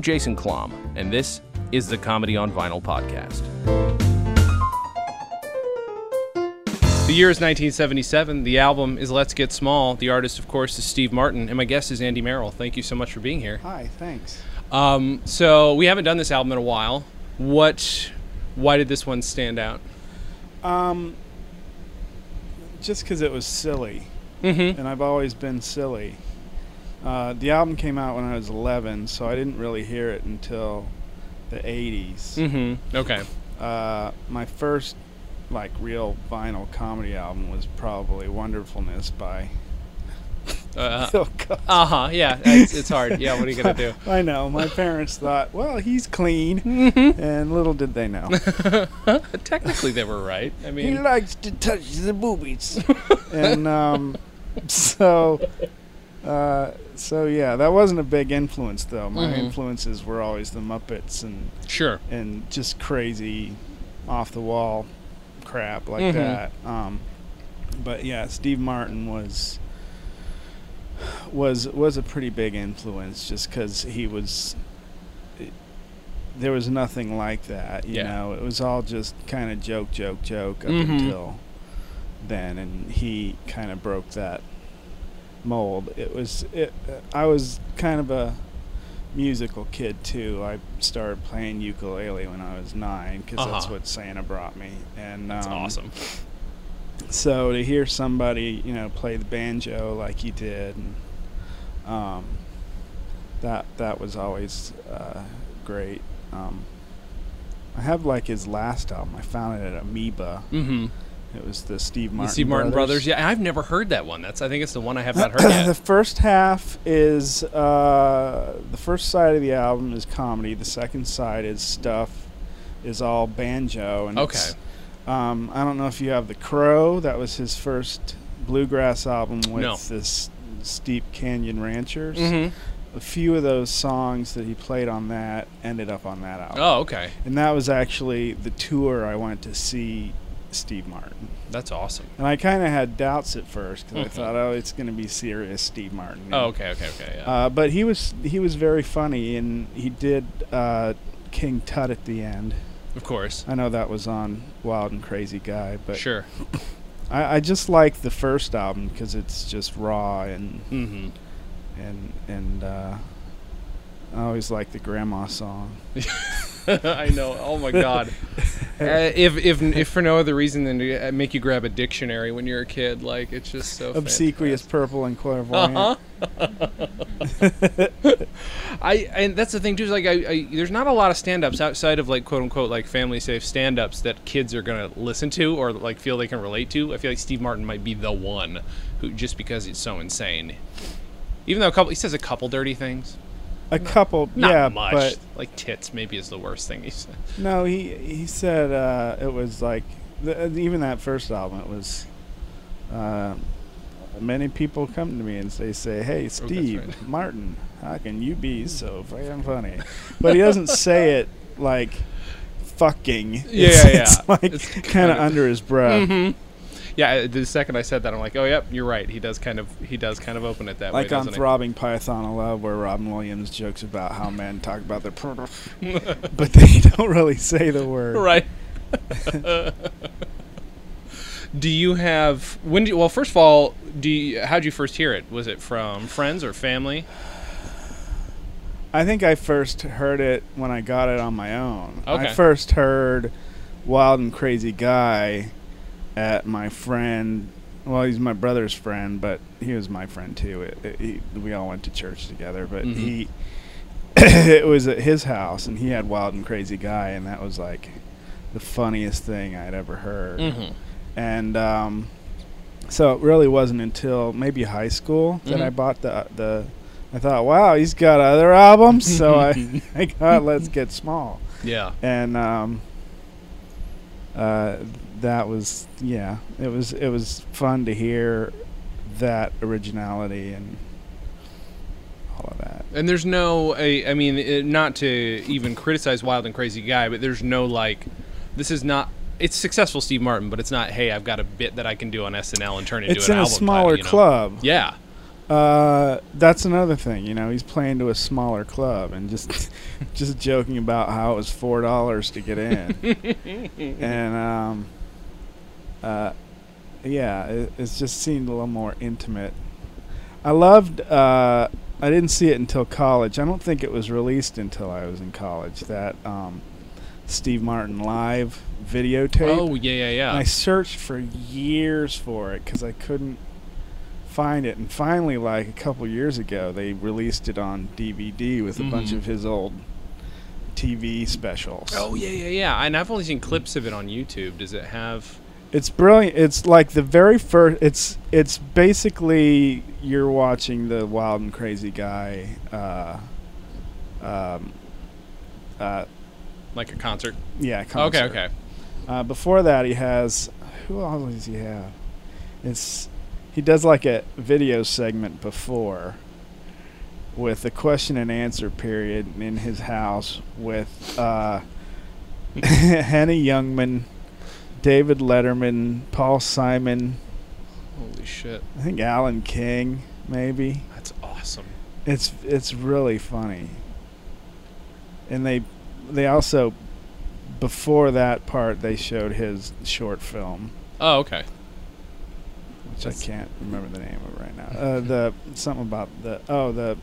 I'm Jason Klamm, and this is the Comedy on Vinyl podcast. The year is 1977. The album is Let's Get Small. The artist, of course, is Steve Martin, and my guest is Andy Merrill. Thank you so much for being here. Hi, thanks. Um, so we haven't done this album in a while. What? Why did this one stand out? Um, just because it was silly, Mm-hmm. and I've always been silly. Uh, the album came out when I was 11, so I didn't really hear it until the 80s. Mm-hmm. Okay. Uh, my first, like, real vinyl comedy album was probably Wonderfulness by Uh Collins. huh. Yeah. It's, it's hard. Yeah. What are you gonna do? I know. My parents thought, well, he's clean, Mm-hmm. and little did they know. Technically, they were right. I mean, he likes to touch the boobies. and um, so, uh, so yeah, that wasn't a big influence though. My Mhm. influences were always the Muppets and sure. and just crazy, off the wall crap like Mhm. that. Um, but yeah, Steve Martin was was was a pretty big influence just because he was. There was nothing like that, you Yeah. know. It was all just kind of joke, joke, joke up Mhm. until then, and he kind of broke that mold. It was, it, I was kind of a musical kid too. I started playing ukulele when I was nine because that's Uh-huh. what Santa brought me, and That's um, awesome. so to hear somebody, you know, play the banjo like you did, and, um, that that was always uh, great. Um, I have like his last album. I found it at Amoeba. Mm-hmm. It was the Steve Martin. the Steve Martin Brothers. Yeah, I've never heard that one. That's I think it's the one I have not heard the first half is uh, the first side of the album is comedy. The second side is stuff is all banjo. And Okay. um, I don't know if you have the Crow. That was his first bluegrass album with No. this Steep Canyon Rangers. Mm-hmm. A few of those songs that he played on that ended up on that album. Oh, okay. And that was actually the tour I went to see Steve Martin. That's awesome. And I kind of had doubts at first because. I thought, oh, it's going to be serious Steve Martin. Oh, okay, okay, okay. Yeah. Uh, but he was he was very funny, and he did uh, King Tut at the end. of course. I know that was on Wild and Crazy Guy, but Sure. I, I just like the first album because it's just raw and Mm-hmm. and and uh, I always like the Grandma song. I know. Oh my God. uh, if if if for no other reason than to uh, make you grab a dictionary when you're a kid, like it's just so Obsequious, purple, and clairvoyant. Uh-huh. I and that's the thing too. Is like I, I there's not a lot of stand-ups outside of like quote unquote like family safe stand-ups that kids are gonna listen to or like feel they can relate to. I feel like Steve Martin might be the one who just because he's so insane. Even though a couple he says a couple dirty things, A couple, not yeah, much. but like tits maybe is the worst thing he said. No, he he said uh, it was like the, even that first album. It was uh, many people come to me and they say, "Hey, Steve right. Martin, how can you be so fucking funny?" But he doesn't say it like fucking. Yeah, it's, yeah. It's like kind of- under his breath. Mm-hmm. Yeah, uh, the second I said that, I'm like, oh, yep, you're right. He does kind of he does kind of open it that Like way, Like on Throbbing Python of Love, where Robin Williams jokes about how men talk about their, but they don't really say the word. right. do you have when? Do you, well, first of all, do you, how'd you first hear it? Was it from friends or family? I think I first heard it when I got it on my own. Okay. I first heard Wild and Crazy Guy at my friend. Well, he's my brother's friend, but he was my friend too. It, it, he, we all went to church together, but Mhm. he it was at his house, and he had Wild and Crazy Guy, and that was like the funniest thing I'd ever heard. Mm-hmm. And um, so it really wasn't until maybe high school that Mhm. I bought the the. I thought, wow, he's got other albums, so I I got Let's Get Small, Yeah. and um, uh, that was yeah, it was it was fun to hear that originality and all of that. And there's no, I, I mean, it, not to even criticize Wild and Crazy Guy, but there's no like, this is not. It's successful, Steve Martin, but it's not. Hey, I've got a bit that I can do on SNL and turn it into It's an in a album. smaller title, you know? club. Yeah. Uh, that's another thing. You know, he's playing to a smaller club and just just joking about how it was four dollars to get in, and um, uh, yeah, it, it's just seemed a little more intimate. I loved. Uh, I didn't see it until college. I don't think it was released until I was in college. That um, Steve Martin live videotape. Oh yeah, yeah, yeah. And I searched for years for it because I couldn't find it. And finally, like a couple years ago, they released it on DVD with a bunch Mhm. of his old TV specials. Oh yeah, yeah, yeah. And I've only seen clips of it on YouTube. Does it have? It's brilliant. It's like the very first. It's it's basically you're watching the Wild and Crazy Guy. Uh, um, uh, Like a concert. yeah. Concert. Okay, okay. Uh, before that, he has who else does he have? It's he does like a video segment before with a question and answer period in his house with uh, Henny Youngman, David Letterman, Paul Simon, Holy shit, I think Alan King, maybe. that's awesome. It's it's really funny. And they they also before that part they showed his short film, Oh, okay. which That's- I can't remember the name of right now. Uh, the something about the oh the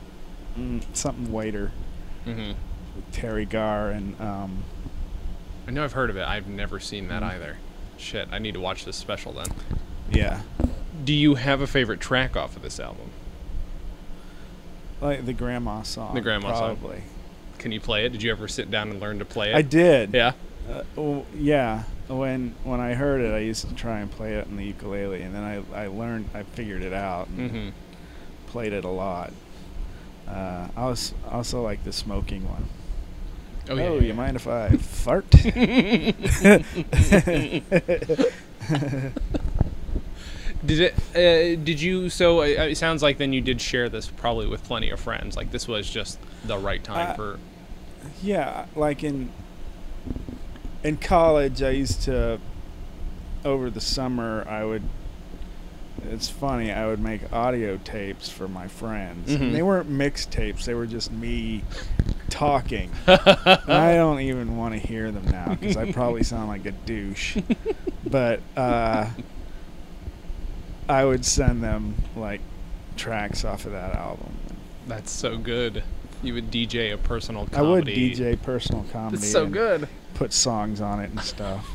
mm, something waiter hmm Teri Garr and um, I know I've heard of it. I've never seen that Mhm. either. Shit, I need to watch this special then. yeah Do you have a favorite track off of this album? like the grandma song. The grandma song. probably. Can you play it? Did you ever sit down and learn to play it? I did. Yeah. Uh, well, yeah. When when I heard it, I used to try and play it on the ukulele, and then I I learned I figured it out and Mm-hmm. played it a lot. Uh, I was also like the smoking one. Oh, yeah. you mind if I fart? Did it? Uh, did you? So uh, it sounds like then you did share this probably with plenty of friends. Like this was just the right time Uh, for. yeah, like in in college, I used to over the summer I would. It's funny. I would make audio tapes for my friends. Mhm. And they weren't mixed tapes. They were just me talking. I don't even want to hear them now because I probably sound like a douche. But uh, I would send them like tracks off of that album. That's so good. You would DJ a personal comedy. I would. DJ personal comedy. It's so good. Put songs on it and stuff.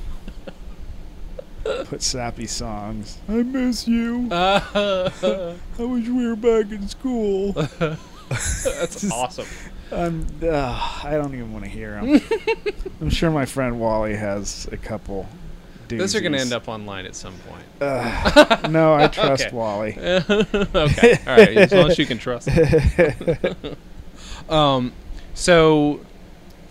Put sappy songs. I miss you. I wish we were back in school. that's Just- awesome. I'm, uh, I don't even want to hear them. I'm sure my friend Wally has a couple. Those are going to end up online at some point. Uh, no, I trust Okay. Wally. okay. All right. As long as you can trust. Um, so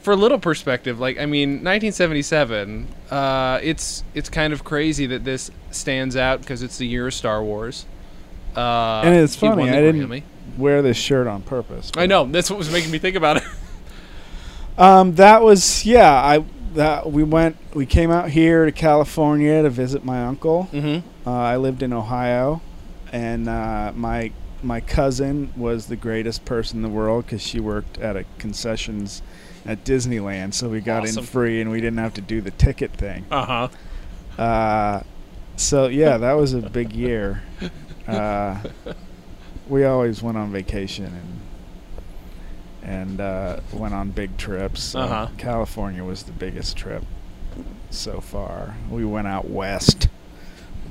for a little perspective, like I mean, 1977. Uh, it's it's kind of crazy that this stands out because it's the year of Star Wars. Uh, And it's funny, I didn't-. Wear this shirt on purpose. I know. That's what was making me think about it. Um, that was yeah. I that we went. We came out here to California to visit my uncle. mm-hmm. Uh, I lived in Ohio, and uh, my my cousin was the greatest person in the world because she worked at a concessions at Disneyland, so we got Awesome. in free, and we didn't have to do the ticket thing. Uh huh. Uh, so yeah, that was a big year. Uh, we always went on vacation and and uh, went on big trips. Uh-huh. California was the biggest trip so far. We went out west,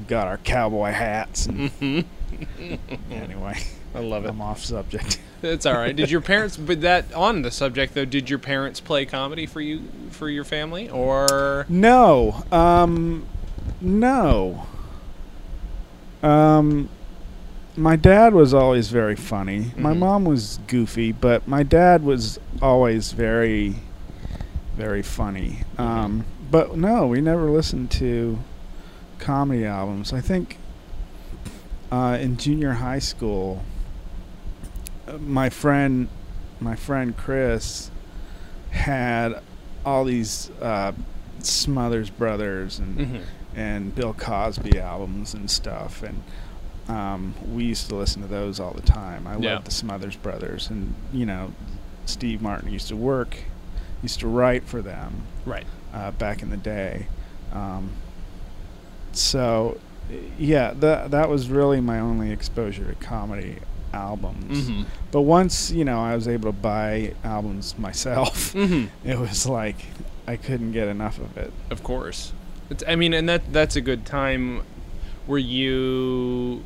got our cowboy hats, and Mm-hmm. anyway, I love it. I'm off subject. It's all right. Did your parents? But that on the subject though, did your parents play comedy for you for your family or? No, um, no. Um, my dad was always very funny. My Mhm. mom was goofy, but my dad was always very, very funny. Mhm. Um, but no, we never listened to comedy albums. I think uh, in junior high school, my friend, my friend Chris, had all these uh, Smothers Brothers and Mhm. and Bill Cosby albums and stuff, and um, we used to listen to those all the time. I Yeah. loved the Smothers Brothers, and you know, Steve Martin used to work, used to write for them Right. uh, back in the day. Um, so, yeah, that that was really my only exposure to comedy albums. Mm-hmm. But once you know I was able to buy albums myself, Mm-hmm. it was like I couldn't get enough of it. Of course. It's, I mean, and that that's a good time where you.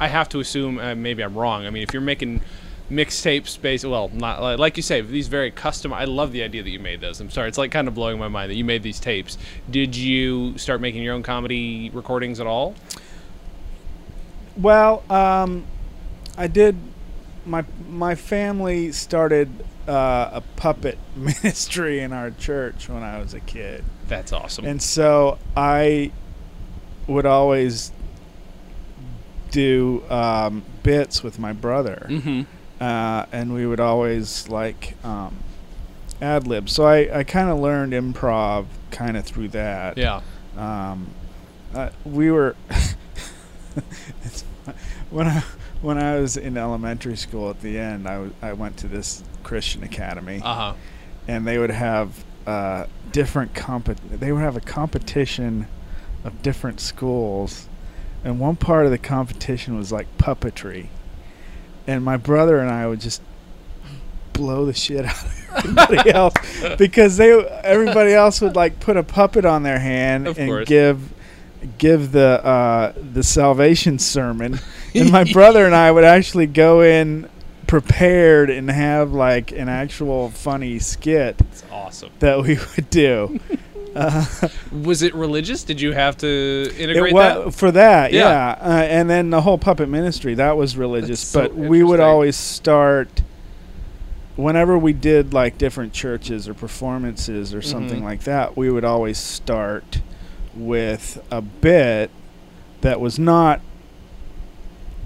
I have to assume, uh, maybe I'm wrong. I mean, if you're making mixtapes based, well, not like, like you say, these very custom. I love the idea that you made those. I'm sorry, it's like kind of blowing my mind that you made these tapes. Did you start making your own comedy recordings at all? Well, um, I did. My my family started uh, a puppet ministry in our church when I was a kid, That's awesome. and so I would always do um, bits with my brother, mm-hmm. uh, and we would always like um, ad lib. So I, I kind of learned improv kind of through that. Yeah. Um, uh, we were it's, when I when I was in elementary school. At the end, I, w- I went to this Christian academy, Uh huh. and they would have uh, different compet. They would have a competition of different schools, and one part of the competition was like puppetry, and my brother and I would just blow the shit out of everybody else because they everybody else would like put a puppet on their hand Of and course. give give the uh, the salvation sermon, and my brother and I would actually go in prepared and have like an actual funny skit It's awesome. that we would do. Uh, Was it religious? Did you have to integrate it wa- that? for that, Yeah. yeah, Uh, and then the whole puppet ministry that was religious, That's so but we would always start whenever we did like different churches or performances or something Mhm. like that. We would always start with a bit that was not.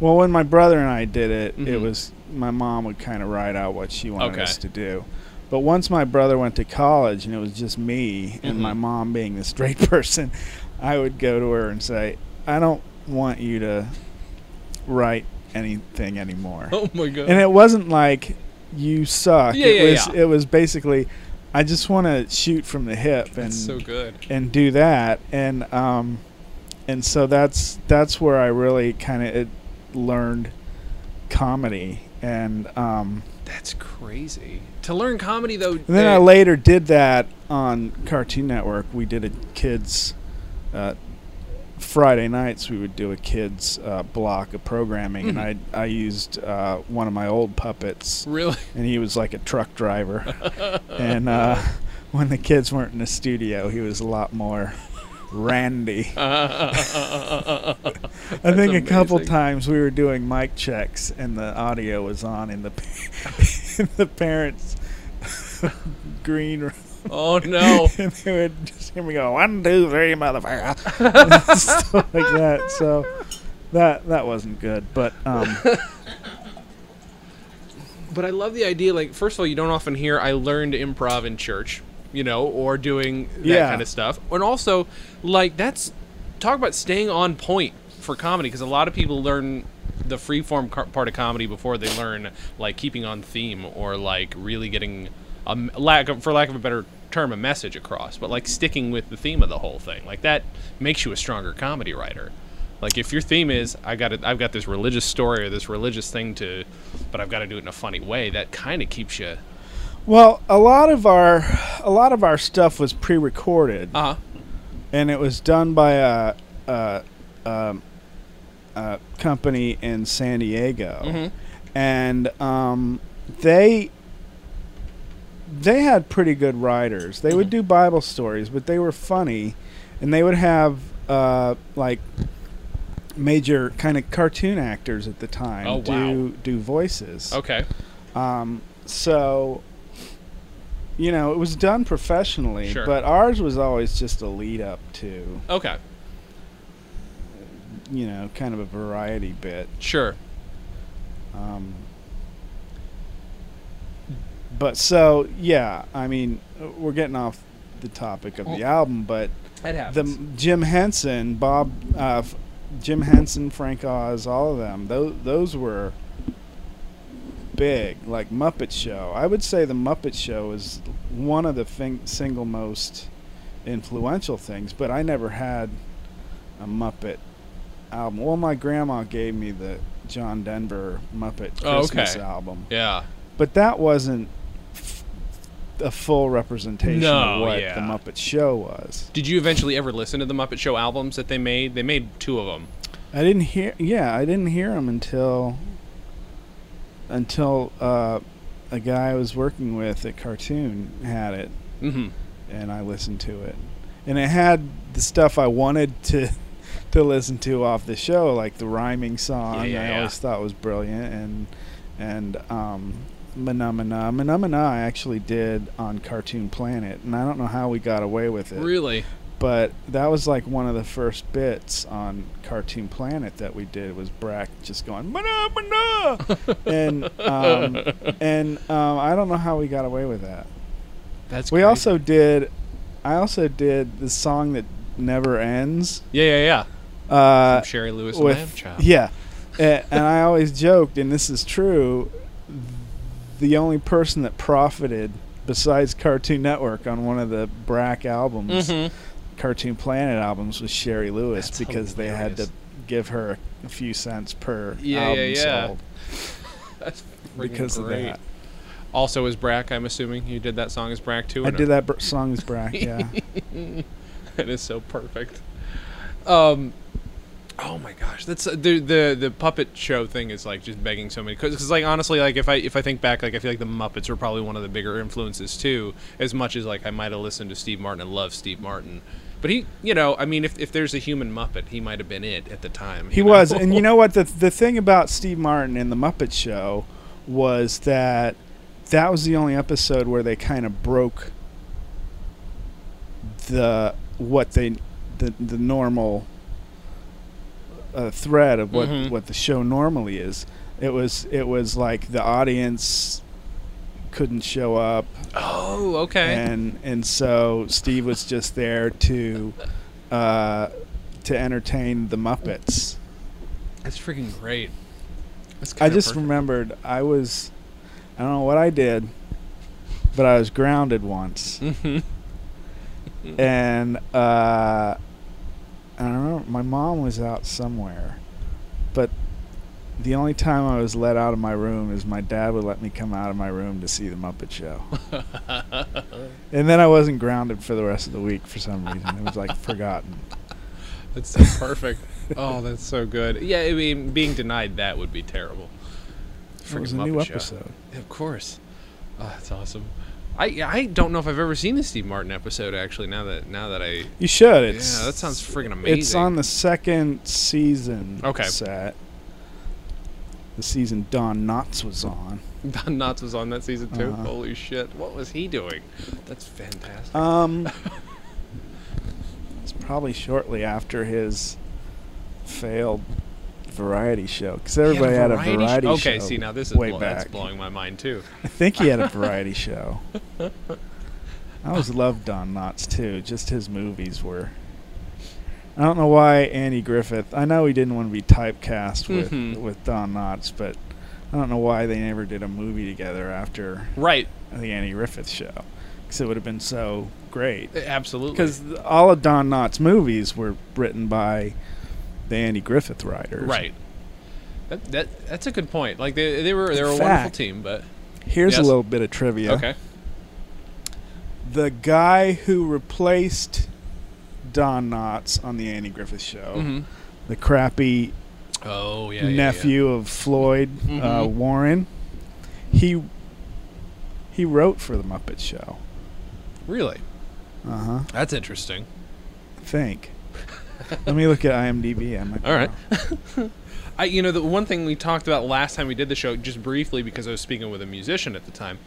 Well, when my brother and I did it, it Mhm. was my mom would kind of write out what she wanted Okay. us to do. But once my brother went to college and it was just me and my Mhm. mom being the straight person, I would go to her and say, "I don't want you to write anything anymore." Oh my god. And it wasn't like you suck. Yeah, it yeah, was yeah. it was basically I just want to shoot from the hip and so good. and do that and um and so that's that's where I really kind of learned comedy and um That's crazy. To learn comedy though. and then I later did that on Cartoon Network. We did a kids uh, Friday nights. We would do a kids uh, block of programming, and I. I used uh, one of my old puppets, Really? and he was like a truck driver. and uh, when the kids weren't in the studio, he was a lot more randy. I think a couple times we were doing mic checks, and the audio was on in the in the parents' green room. Oh no. and they would just hear me go one, two, three, motherfucker, stuff like that. So that that wasn't good, but um, But I love the idea. Like, first of all, you don't often hear "I learned improv in church," you know, or doing that Yeah. kind of stuff. And also, like, that's talk about staying on point for comedy because a lot of people learn the freeform car- part of comedy before they learn like keeping on theme or like really getting a lack of, for lack of a better term, a message across. But like sticking with the theme of the whole thing, like that makes you a stronger comedy writer. Like if your theme is I got it, I've got this religious story or this religious thing to, but I've got to do it in a funny way. That kind of keeps you. Well, a lot of our a lot of our stuff was pre-recorded, Uh huh. and it was done by a a, um, a company in San Diego. hmm and um, they they had pretty good writers. They would Mhm. do Bible stories, but they were funny, and they would have uh, like major kind of cartoon actors at the time Oh, do wow. do voices. Okay. Um, so you know it was done professionally, Sure. but ours was always just a lead up to Okay. you know kind of a variety bit. Sure. Um, but so yeah, I mean, we're getting off the topic of the album, but the Jim Henson, Bob, uh, Jim Henson, Frank Oz, all of them. Those those were big, like Muppet Show. I would say the Muppet Show is one of the thing, single most influential things. But I never had a Muppet album. Well, my grandma gave me the John Denver Muppet Oh, Christmas okay. album, Yeah. but that wasn't f- a full representation No, of what yeah. the Muppet Show was. Did you eventually ever listen to the Muppet Show albums that they made? They made two of them. I didn't hear. Yeah, I didn't hear them until until uh, a guy I was working with at Cartoon had it, Mm-hmm. and I listened to it, and it had the stuff I wanted to to listen to off the show, like the rhyming song. Yeah, yeah, I yeah. always thought was brilliant, and and um, Manamana Manamana I actually did on Cartoon Planet, and I don't know how we got away with it Really? But that was like one of the first bits on Cartoon Planet that we did was Brak just going mana mana, and um, and um, I don't know how we got away with that. That's We crazy. also did, I also did the song that never ends. yeah yeah yeah. Uh, From Shari Lewis and with Lamb Chop. yeah, and, and I always joked, and this is true. The only person that profited besides Cartoon Network on one of the Brak albums Mm-hmm. Cartoon Planet albums with Shari Lewis That's because they had to give her a few cents per Yeah, yeah, album yeah. sold That's because of that. Also, as Brak, I'm assuming you did that song as Brak too. I did that br- song as Brak, yeah. It is so perfect. Um, oh my gosh, that's uh, the the the puppet show thing is like just begging so many because like honestly like if I if I think back like I feel like the Muppets were probably one of the bigger influences too. As much as like I might have listened to Steve Martin and loved Steve Martin, but he you know I mean if if there's a human Muppet he might have been it at the time. He know? was, and you know what? The the thing about Steve Martin and the Muppet Show was that that was the only episode where they kind of broke the what they the the normal uh, thread of what Mhm. what the show normally is. It was it was like the audience couldn't show up oh okay and and so Steve was just there to uh, to entertain the Muppets. that's freaking great. That's I just perfect. remembered I was I don't know what I did, but I was grounded once, Mhm. and uh, I don't know. My mom was out somewhere, but the only time I was let out of my room is my dad would let me come out of my room to see the Muppet Show, and then I wasn't grounded for the rest of the week for some reason. It was like forgotten. That's so perfect. oh, that's so good. Yeah, I mean, being denied that would be terrible. It was a new Muppet Show. episode. Of course. Oh, that's awesome. I I don't know if I've ever seen the Steve Martin episode actually. Now that now that I You should. It's yeah, that sounds friggin' amazing. It's on the second season Okay. set. The season Don Knotts was on. Don Knotts was on that season too. Uh-huh. Holy shit! What was he doing? That's fantastic. Um, it's probably shortly after his failed variety show because everybody had a sh- variety, show. Okay, see now this is way blow- back. that's blowing my mind too. I think he had a variety show. I always loved Don Knotts too. Just his movies were. I don't know why Andy Griffith. I know he didn't want to be typecast with Mhm. with Don Knotts, but I don't know why they never did a movie together after Right. the Andy Griffith show, because it would have been so great. Absolutely. Because all of Don Knotts' movies were written by the Andy Griffith writers. right. That, that that's a good point. Like they they were they were a wonderful team, but Here's Yes. a little bit of trivia. okay. The guy who replaced Don Knotts on the Andy Griffith show, hmm the crappy Oh yeah. yeah, yeah. nephew of Floyd uh, Mhm. Warren, he he wrote for the Muppet Show. Really? Uh huh. That's interesting. I think. Let me look at IMDb. I might All right. I, you know, the one thing we talked about last time we did the show, just briefly, because I was speaking with a musician at the time,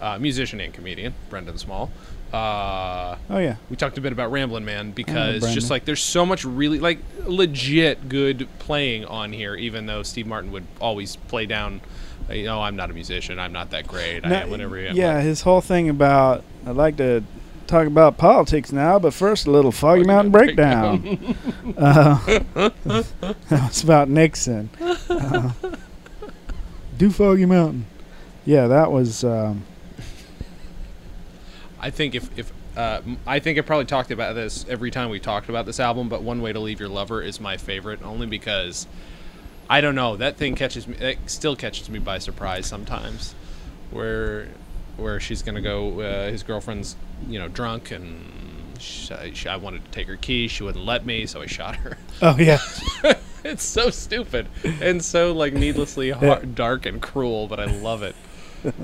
uh, musician and comedian, Brendan Small. Uh, Oh yeah. we talked a bit about Ramblin' Man because just like there's so much really like legit good playing on here, even though Steve Martin would always play down, you know, I'm not a musician, I'm not that great, I No, whatever. Yeah, Like, his whole thing about I'd like to talk about politics now, but first a little Foggy, Foggy Mountain Mountain breakdown. uh, that was about Nixon. Uh, do Foggy Mountain. Yeah, that was. Um, I think if if uh, I think I probably talked about this every time we talked about this album, but "One Way to Leave Your Lover" is my favorite, only because I don't know that thing catches me. It still catches me by surprise sometimes, where where she's gonna go. Uh, his girlfriend's you know drunk and. I wanted to take her keys. She wouldn't let me, so I shot her. oh yeah, it's so stupid and so like needlessly hard, dark and cruel, but I love it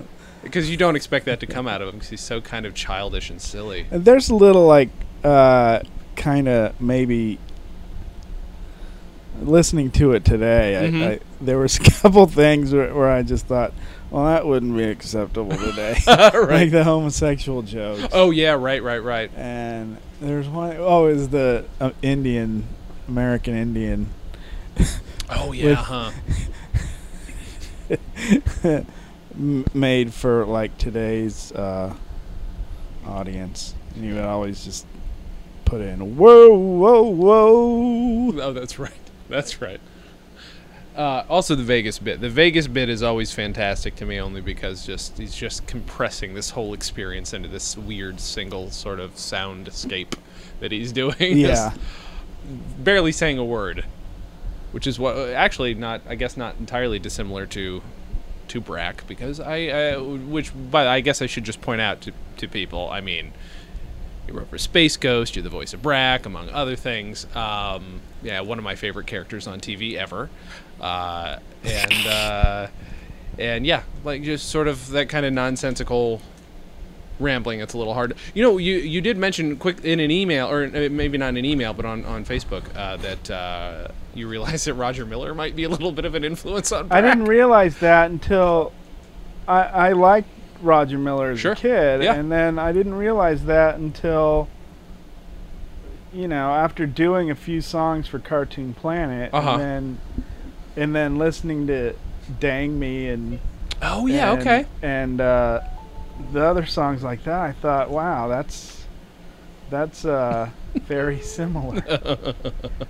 because you don't expect that to come out of him because he's so kind of childish and silly. And there's a little like uh, kind of maybe listening to it today. Mhm. I, I, there was a couple things where, where I just thought, well, that wouldn't be acceptable today, like the homosexual jokes. Oh yeah, right, right, right. And there's one oh, is the uh, Indian American Indian Oh yeah, huh? M- made for like today's uh, audience. And you would always just put in whoa, whoa, whoa. Oh, that's right. That's right. Uh, also, the Vegas bit. The Vegas bit is always fantastic to me, only because just he's just compressing this whole experience into this weird single sort of soundscape that he's doing. Yeah. Barely saying a word, which is what actually not, I guess, not entirely dissimilar to to Brak, because I, which, but I guess I should just point out to to people. I mean, you wrote for Space Ghost. You're the voice of Brak, among other things. Um, yeah, one of my favorite characters on TV ever. Uh, and uh, and yeah, like just sort of that kind of nonsensical rambling. It's a little hard. You know, you you did mention quick in an email, or uh, maybe not in an email, but on on Facebook uh, that uh, you realize that Roger Miller might be a little bit of an influence on. I didn't realize that until I, I liked Roger Miller as Sure. a kid, Yeah. and then I didn't realize that until you know after doing a few songs for Cartoon Planet, Uh-huh. and then and then listening to "Dang Me" and Oh yeah, and, okay. and uh, the other songs like that, I thought, wow, that's that's uh, very similar.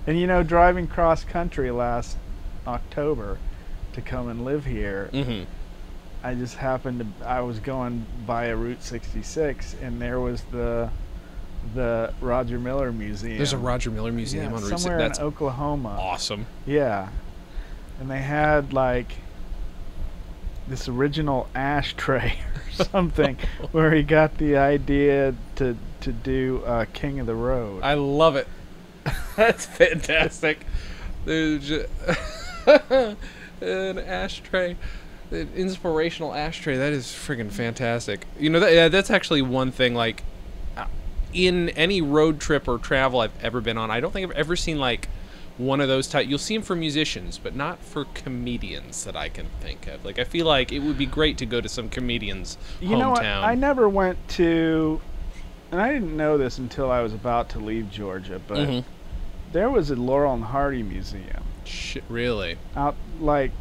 and you know, driving cross country last October to come and live here, Mm-hmm. I just happened to I was going via Route 66 and there was the the Roger Miller Museum. There's a Roger Miller Museum yeah, on Route somewhere Six. That's in Oklahoma. awesome. Yeah. And they had like this original ashtray or something where he got the idea to to do uh, King of the Road. I love it. That's fantastic. There's an ashtray, an inspirational ashtray. That is friggin' fantastic. You know, that, yeah, that's actually one thing. Like, uh, in any road trip or travel I've ever been on, I don't think I've ever seen like one of those type. You'll see them for musicians, but not for comedians that I can think of. Like, I feel like it would be great to go to some comedians' you know what? hometown. I never went to and I didn't know this until I was about to leave Georgia, but Mhm. there was a Laurel and Hardy museum Shit, really, out like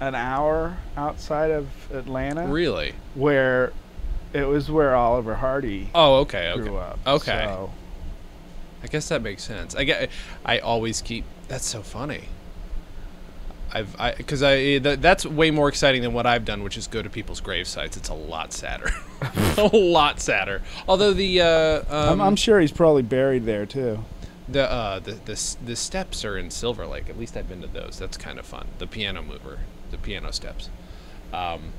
an hour outside of Atlanta really. where it was where Oliver Hardy Oh, okay, okay. grew up. Okay. So, I guess that makes sense. I get. I always keep. That's so funny. I've I because I, th- that's way more exciting than what I've done, which is go to people's grave sites. It's a lot sadder, a lot sadder. Although the uh, um, I'm, I'm sure he's probably buried there too. the uh the, the the steps are in Silver Lake. At least I've been to those. That's kind of fun. The piano mover, the piano steps. Um,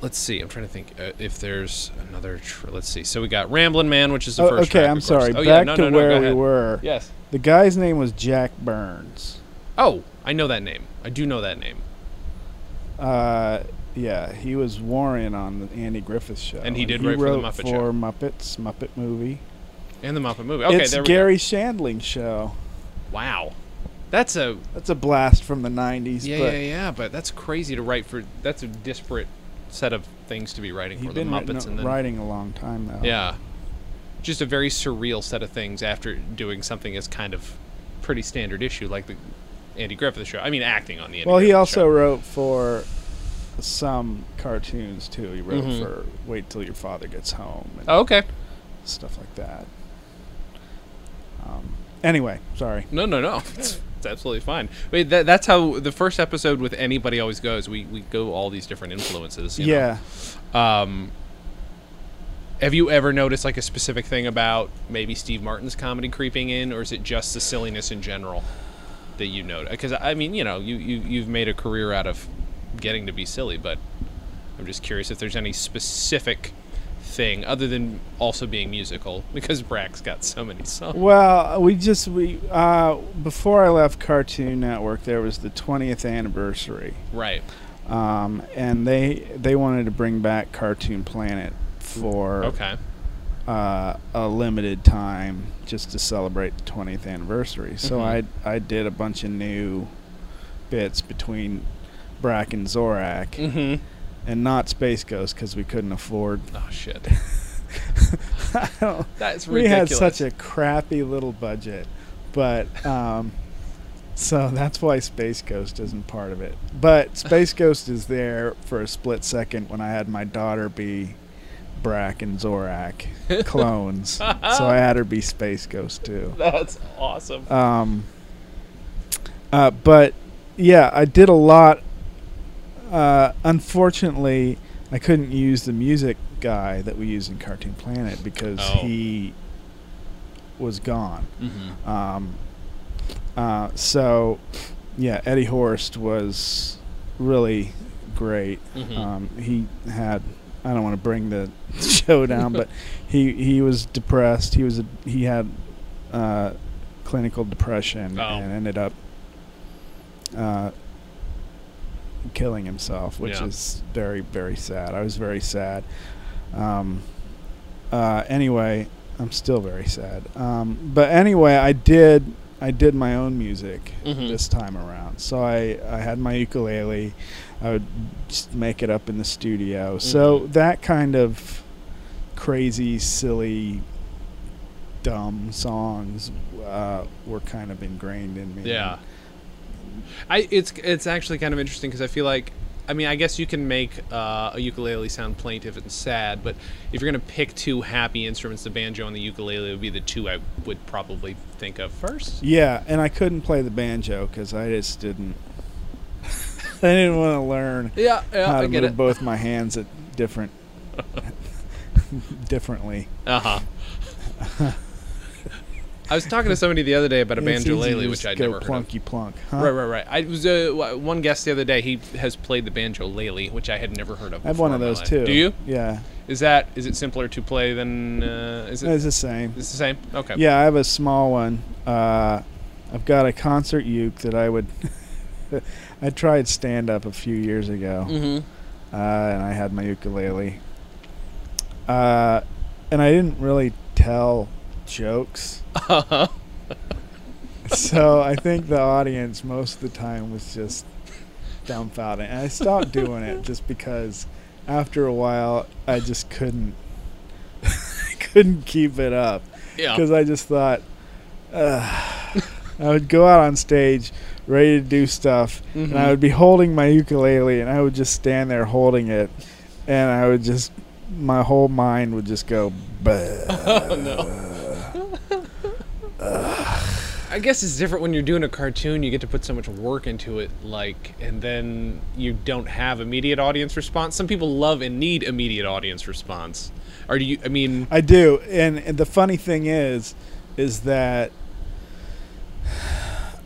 let's see. I'm trying to think uh, if there's another. Tr- let's see. So we got Ramblin' Man, which is the Oh, first. okay, track, I'm sorry. Oh, Back yeah, no, to no, no, where we were. Yes. The guy's name was Jack Burns. Oh, I know that name. I do know that name. Uh, yeah, he was Warren on the Andy Griffith Show, And he did write for the wrote Muppet for Show. Muppets, Muppet movie. And the Muppet movie. Okay, it's there we Garry Shandling show. Wow. That's a That's a blast from the '90s. yeah, but yeah, yeah, but that's crazy to write for. That's a disparate set of things to be writing He'd for the Muppets, and then writing a long time now. yeah, just a very surreal set of things after doing something as kind of pretty standard issue like the Andy Griffith show. I mean, acting on the Andy Well, he also show. wrote for some cartoons too. He wrote Mhm. for Wait Till Your Father Gets Home and Oh, okay. stuff like that. Um, anyway, sorry. No, no, no. Absolutely fine. Wait, that, that's how the first episode with anybody always goes. We we go all these different influences. you know? Yeah. Um, have you ever noticed like a specific thing about maybe Steve Martin's comedy creeping in, or is it just the silliness in general that you notice? Because I mean, you know, you, you you've made a career out of getting to be silly, but I'm just curious if there's any specific thing other than also being musical, because Brak's got so many songs. Well, we just we uh, before I left Cartoon Network, there was the 20th anniversary, Right. um, and they they wanted to bring back Cartoon Planet for Okay. uh, a limited time just to celebrate the 20th anniversary. So Mhm. I I did a bunch of new bits between Brak and Zorak, Mm-hmm. And not Space Ghost because we couldn't afford. Oh shit. I don't- we had such a crappy little budget, but um, so that's why Space Ghost isn't part of it. But Space Ghost is there for a split second when I had my daughter be Brak and Zorak clones, so I had her be Space Ghost too. That's awesome. Um, uh, but yeah, I did a lot. Uh, unfortunately, I couldn't use the music guy that we use in Cartoon Planet because Oh. he was gone. Mm-hmm. Um, uh, so, yeah, Eddie Horst was really great. Mhm. Um, he had I don't want to bring the show down, but he he was depressed. He was a, he had uh, clinical depression Oh. and ended up uh, killing himself, which Yeah. is very very sad. I was very sad. Um, uh, anyway, I'm still very sad. Um, but anyway, I did I did my own music Mhm. this time around. So I I had my ukulele. I would just make it up in the studio. So Mhm. that kind of crazy, silly, dumb songs uh, were kind of ingrained in me. Yeah. I it's it's actually kind of interesting because I feel like I mean I guess you can make uh, a ukulele sound plaintive and sad, but if you're gonna pick two happy instruments, the banjo and the ukulele would be the two I would probably think of first. Yeah, and I couldn't play the banjo because I just didn't. I didn't want to learn Yeah, yeah, how to get move it. both my hands at different, differently. Uh huh. I was talking to somebody the other day about a banjo lele, which I'd never heard of. plunky plunk. Huh? Right, right, right. I was uh, one guest the other day. He has played the banjo lele, which I had never heard of. I have one of those too. Do you? Yeah, Is that is it simpler to play than uh, is it? it's the same. It's the same. Okay. Yeah, I have a small one. Uh, I've got a concert uke that I would. I tried stand up a few years ago, Mm-hmm. uh, and I had my ukulele. Uh, and I didn't really tell jokes, Uh-huh. so I think the audience most of the time was just dumbfounded. And I stopped doing it just because after a while I just couldn't couldn't keep it up. Yeah. because I just thought uh, I would go out on stage ready to do stuff, and I Mhm. would be holding my ukulele, and I would just stand there holding it, and I would just my whole mind would just go. Oh, no. I guess it's different when you're doing a cartoon. You get to put so much work into it, like, and then you don't have immediate audience response. Some people love and need immediate audience response. Or do you? I mean, I do, and, and the funny thing is, is that.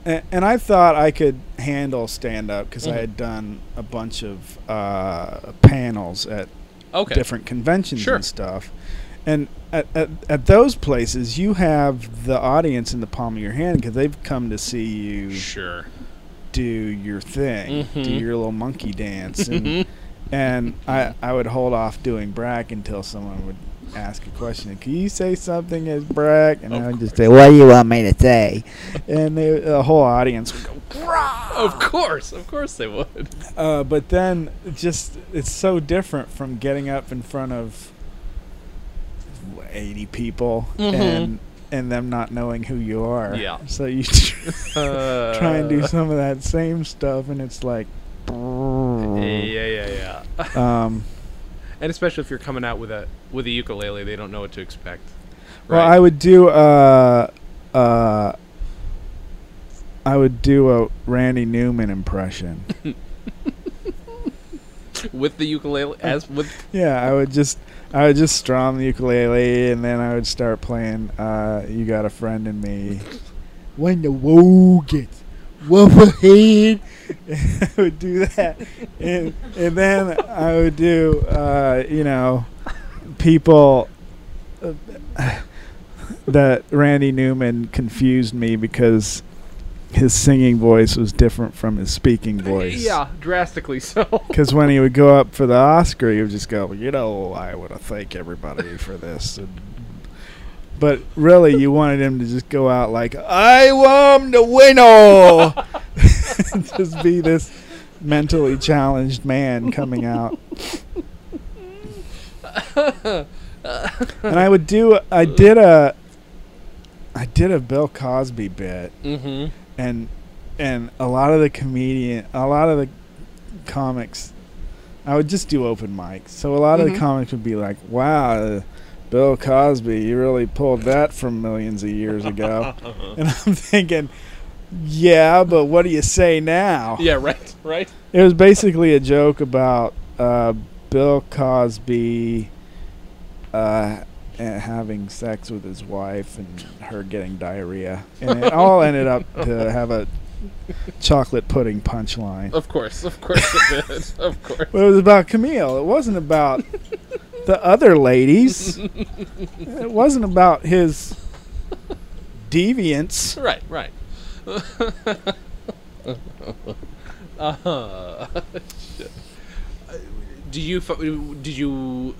And, and I thought I could handle stand up because Mhm. I had done a bunch of uh, panels at okay. different conventions Sure. and stuff. And at, at, at those places, you have the audience in the palm of your hand because they've come to see you Sure. do your thing, do Mhm. your little monkey dance. And, and I, I would hold off doing Brak until someone would ask a question. Can you say something as Brak? And Of I would just Say, what do you want me to say? and they, the whole audience would go, of course, of course they would. Uh, but then just it's so different from getting up in front of 80 people Mhm. and and them not knowing who you are. Yeah. So you Uh, try and do some of that same stuff and it's like Yeah, yeah, yeah. Um, and especially if you're coming out with a with a ukulele, they don't know what to expect. Well, I would do uh, uh, I would do a Randy Newman impression. with the ukulele as with yeah, I would just I would just strum the ukulele and then I would start playing uh, "You Got a Friend in Me." When the woe gets rough ahead, I would do that, and and then I would do uh, you know people. Uh, that Randy Newman confused me because his singing voice was different from his speaking voice. yeah, drastically so. Because when he would go up for the Oscar, he would just go, you know, I want to thank everybody for this. And, but really, you wanted him to just go out like, I am the winner! just be this mentally challenged man coming out. and I would do, I did a, I did a Bill Cosby bit, mm-hmm. And and a lot of the comedian, a lot of the comics, I would just do open mics. So a lot of Mhm. the comics would be like, "Wow, Bill Cosby, you really pulled that from millions of years ago," and I'm thinking, "Yeah, but what do you say now?" yeah, right, right. It was basically a joke about uh, Bill Cosby uh, having sex with his wife and her getting diarrhea, and it all ended up to have a chocolate pudding punchline. Of course, of course it did. Of course. But it was about Camille. It wasn't about the other ladies. It wasn't about his deviance. Right, right. uh, shit. Uh, Do you did you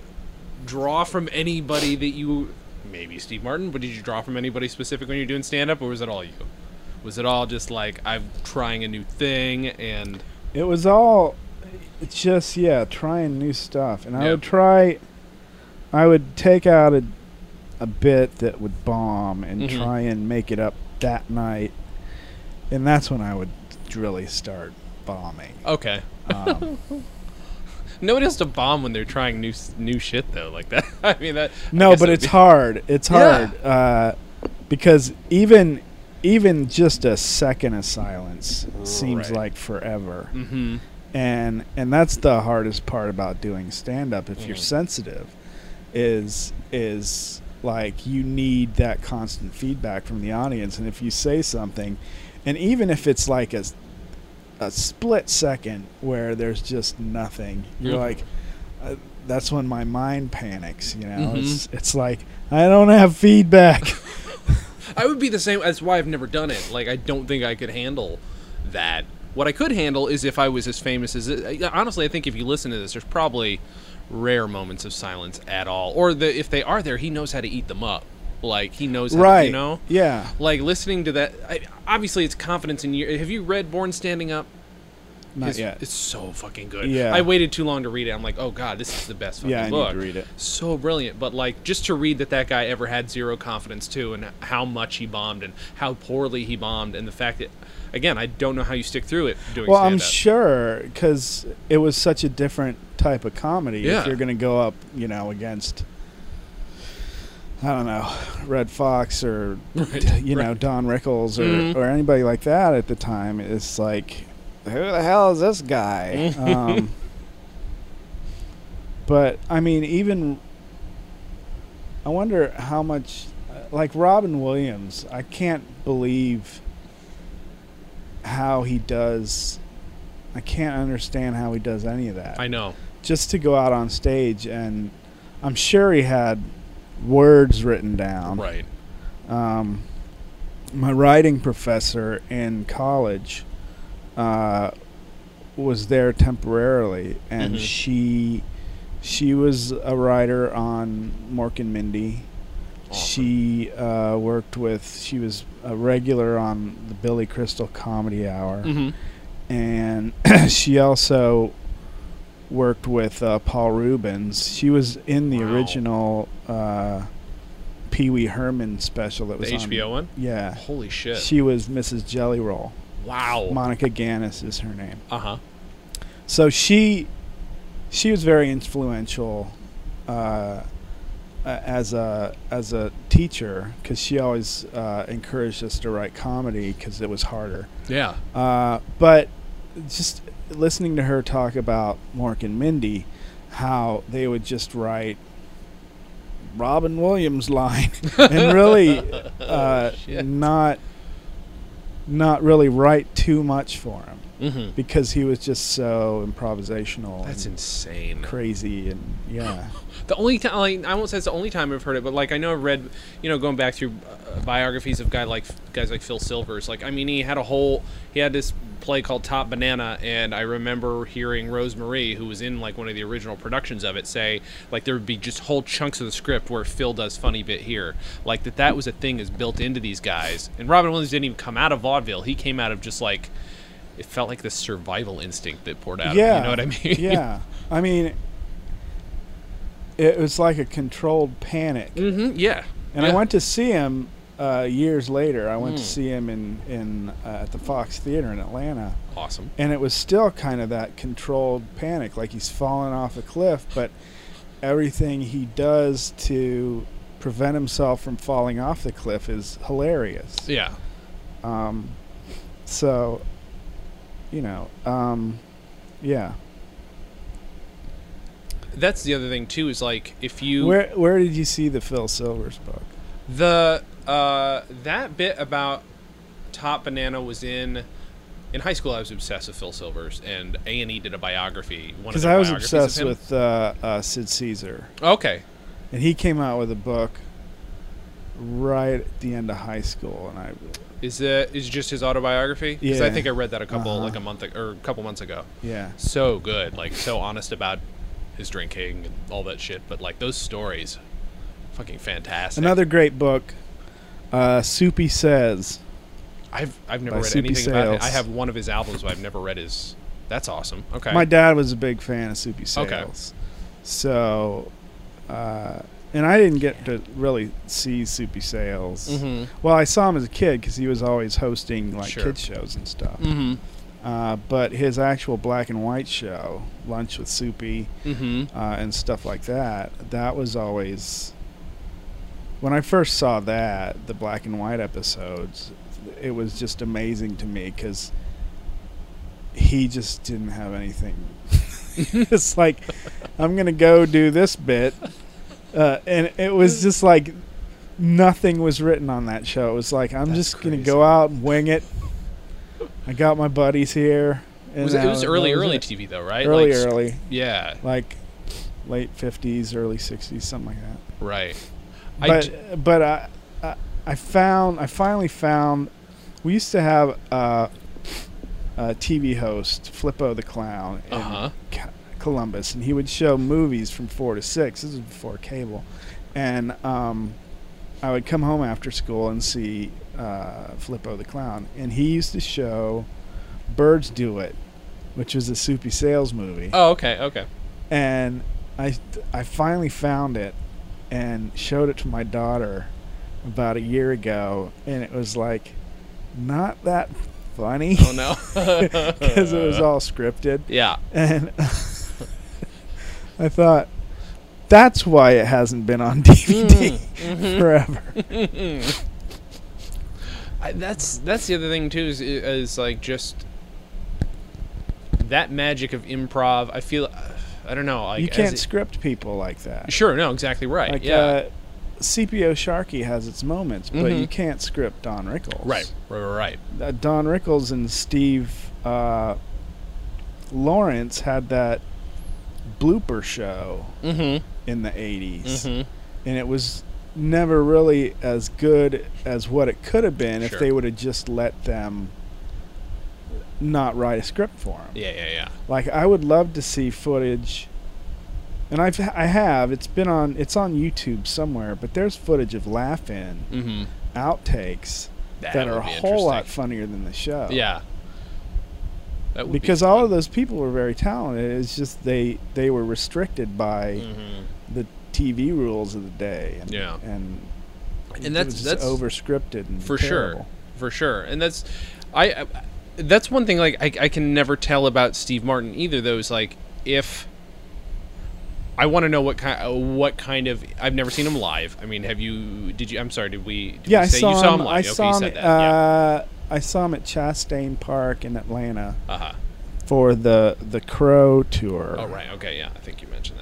draw from anybody that you maybe Steve Martin, but did you draw from anybody specific when you're doing stand up or was it all you? Was it all just like I'm trying a new thing and It was all just yeah, trying new stuff. And I would try I would take out a a bit that would bomb and Mhm. try and make it up that night. And that's when I would really start bombing. okay. Um, Nobody has to bomb when they're trying new new shit though like that. I mean that no, but it's be- hard. It's Yeah. hard uh, because even even just a second of silence seems Right. like forever. Mhm. and and that's the hardest part about doing stand up if you're Mhm. sensitive is is like you need that constant feedback from the audience and if you say something and even if it's like a a split second where there's just nothing you're Mhm. like uh, that's when my mind panics you know Mhm. it's it's like i don't have feedback I would be the same. That's why I've never done it. Like I don't think I could handle that. What I could handle is if I was as famous as it. Honestly, I think if you listen to this, there's probably rare moments of silence at all. Or the, if they are there, he knows how to eat them up. Like he knows, how, right You know, yeah like listening to that. I, obviously, it's confidence in you. Have you read Born Standing Up? not It's- yet It's so fucking good. Yeah. I waited too long to read it. I'm like, oh god, this is the best fucking yeah i book need to read it so brilliant but like just to read that that guy ever had zero confidence too and how much he bombed and how poorly he bombed and the fact that again i don't know how you stick through it doing Well, I'm sure because it was such a different type of comedy. Yeah. If you're going to go up, you know, against, I don't know, Redd Foxx or, Right, you know, right. Don Rickles or, Mhm. or anybody like that at the time, it's like, who the hell is this guy? um, but, I mean, even, I wonder how much, like Robin Williams, I can't believe how he does. I can't understand how he does any of that. i know Just to go out on stage and I'm sure he had words written down. right Um, my writing professor in college uh, was there temporarily, and Mhm. she she was a writer on Mork and Mindy. Awesome. She uh, worked with. She was a regular on the Billy Crystal Comedy Hour mm-hmm. and she also worked with uh, Paul Reubens. She was in the Wow. original uh, Pee Wee Herman special that was the on- hbo one Yeah, holy shit she was Mrs. Jelly Roll. wow Monica Ganas is her name, uh-huh so she she was very influential uh, as a as a teacher because she always uh, encouraged us to write comedy because it was harder. Yeah. Uh, but just listening to her talk about Mork and Mindy, how they would just write Robin Williams line and really uh, Shit. not not really write too much for him Mm-hmm. because he was just so improvisational That's insane. crazy and yeah The only time, like, I won't say it's the only time I've heard it, but like I know I've read, you know, going back through uh, biographies of guy like guys like Phil Silvers. Like, I mean, he had a whole, he had this play called Top Banana, and I remember hearing Rose Marie, who was in like one of the original productions of it, say like there would be just whole chunks of the script where Phil does funny bit here, like that that was a thing is built into these guys. And Robin Williams didn't even come out of vaudeville; he came out of just like. It felt like this survival instinct that poured out. of yeah you know what I mean? yeah I mean it was like a controlled panic hmm Yeah. And I went to see him uh, years later. I went to Mm. see him in in uh, at the Fox Theater in Atlanta, Awesome. and it was still kind of that controlled panic, like he's falling off a cliff, but everything he does to prevent himself from falling off the cliff is hilarious. Yeah. Um, so, you know, um, yeah. That's the other thing too. Is like if you Where where did you see the Phil Silvers book? the uh, that bit about Top Banana was in in high school. I was obsessed with Phil Silvers, and A and E did a biography. One Because I was obsessed with uh, uh, Sid Caesar. Okay. and he came out with a book right at the end of high school, and I, Is it is just his autobiography? Because I think I read that a couple Uh-huh. like a month or a couple months ago. yeah, So good, like so honest about his drinking and all that shit. But like those stories, fucking fantastic. another great book. Uh, Soupy Sez, I've I've never read Soupy anything about it. I have one of his albums, but I've never read his. That's awesome. Okay. my dad was a big fan of Soupy Okay. Sales, so, uh, and I didn't get to really see Soupy Sales. Mm-hmm. Well, I saw him as a kid because he was always hosting like Sure. kids shows and stuff. Mm-hmm. Uh, but his actual black and white show, Lunch with Soupy, Mm-hmm. uh, and stuff like that. That was always when I first saw that the black and white episodes. It was just amazing to me because he just didn't have anything. it's like I'm gonna go do this bit, uh, and it was just like nothing was written on that show. It was like I'm That's just gonna go out and wing it. I got my buddies here. Was it, it was early, early it. TV though, right? early, like, early Yeah. like late 50s early 60s something like that Right. But but I, I i found i finally found we used to have uh, a tv host flippo the clown in Uh-huh. Columbus and he would show movies from four to six this was before cable and um, i would come home after school and see uh, flippo the clown and he used to show birds do it which was a soupy sales movie Oh, okay, okay. and I I finally found it and showed it to my daughter about a year ago, and it was like not that funny Oh no. because it was all scripted, Yeah. and I thought that's why it hasn't been on DVD Mhm. forever. I, that's that's the other thing too is, is like just that magic of improv. I feel I don't know. Like you can't it- script people like that. Sure. No. Exactly right. Like yeah. uh, CPO Sharkey has its moments, but Mhm. you can't script Don Rickles. right. Right. Right. Right. uh, Don Rickles and Steve uh, Lawrence had that blooper show Mm-hmm. in the 80s. Mm-hmm. And it was never really as good as what it could have been if they would have just let them not write a script for them. Yeah. Yeah. Yeah. Like I would love to see footage and I've I have it's been on it's on YouTube somewhere, but there's footage of laugh in Mm-hmm. outtakes That, that are a whole lot funnier than the show. Yeah. Would be because all of those people were very talented. It's just they they were restricted by Mhm. the TV rules of the day. And, Yeah. and And that's- that's- over scripted and for terrible. sure for sure and that's I, I that's one thing like I, I can never tell about Steve Martin either though is like if I want to know what kind what kind of I've never seen him live. I mean, have you did you I'm sorry, did we did yeah, we I say saw you saw him. him I live? okay, saw him. that. yeah. Uh, I saw him at Chastain Park in Atlanta Uh-huh. for the the Crow tour. Oh right, okay, yeah, I think you mentioned that.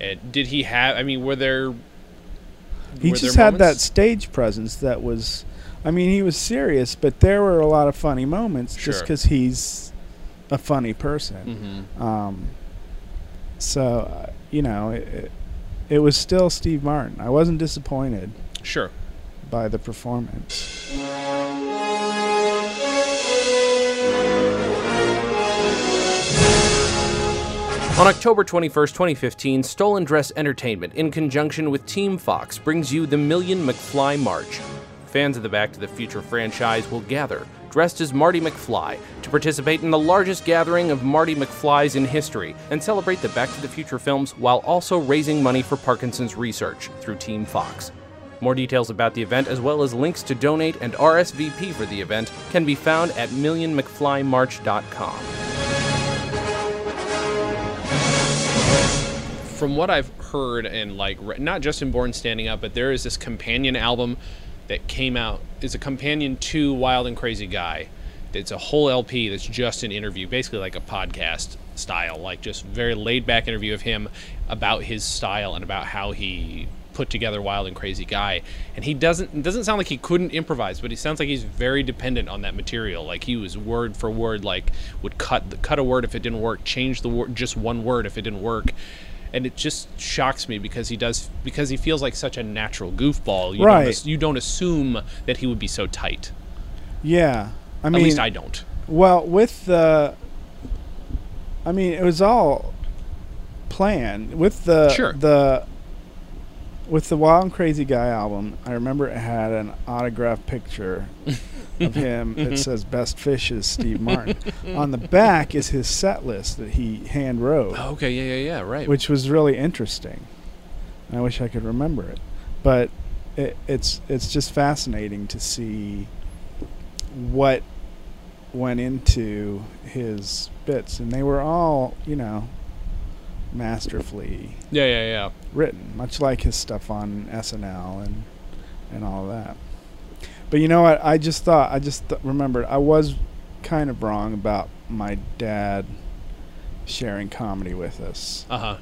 And did he have I mean, were there He were just there had that stage presence that was. I mean, he was serious, but there were a lot of funny moments just because he's a funny person. Mhm. Um, so, uh, you know, it, it, it was still Steve Martin. I wasn't disappointed Sure. by the performance. On October 21st, 2015, Stolen Dress Entertainment, in conjunction with Team Fox, brings you the Million McFly March. Fans of the Back to the Future franchise will gather, dressed as Marty McFly, to participate in the largest gathering of Marty McFlys in history and celebrate the Back to the Future films while also raising money for Parkinson's research through Team Fox. More details about the event, as well as links to donate and RSVP for the event, can be found at millionmcflymarch.com. from what I've heard and like not just in Born Standing Up, but there is this companion album that came out. It's a companion to Wild and Crazy Guy. It's a whole LP that's just an interview, basically like a podcast style, like just very laid back interview of him about his style and about how he put together Wild and Crazy Guy. And he doesn't doesn't sound like he couldn't improvise, but he sounds like he's very dependent on that material. Like he was word for word, like would cut cut a word if it didn't work, change the word just one word if it didn't work and it just shocks me because he does because he feels like such a natural goofball. You Right. Don't, you don't assume that he would be so tight. Yeah, I mean, At least I don't. Well, with the, I mean, it was all planned with the Sure. the with the Wild and Crazy Guy album. I remember it had an autographed picture of him. It mm-hmm. says "Best Fishes, Steve Martin." On the back is his set list that he hand wrote, oh, Okay. Yeah. Yeah. Yeah. Right. which was really interesting. I wish I could remember it, but it, it's it's just fascinating to see what went into his bits, and they were all, you know, masterfully yeah. Yeah. Yeah. written, much like his stuff on SNL and and all that. But you know what? I just thought I just th- remembered I was kind of wrong about my dad sharing comedy with us. Uh huh.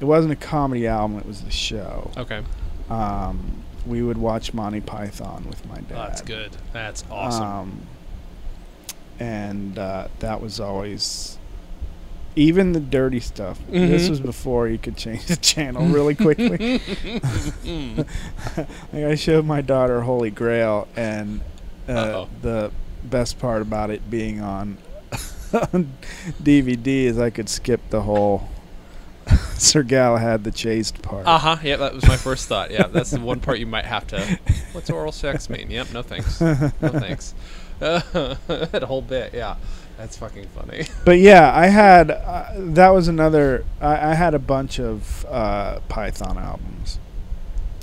It wasn't a comedy album; it was the show. Okay. Um, we would watch Monty Python with my dad. Oh, that's good. That's awesome. Um, and uh, that was always even the dirty stuff. This Mhm. was before you could change the channel really quickly. like I showed my daughter Holy Grail, and uh, the best part about it being on, on DVD is I could skip the whole Sir Galahad the Chaste part. Uh huh. Yeah, that was my first thought. Yeah, that's the one part you might have to. What's oral sex mean? Yep. No thanks. No thanks. that whole bit. Yeah. That's fucking funny. But yeah, I had uh, that was another. I, I had a bunch of uh, Python albums,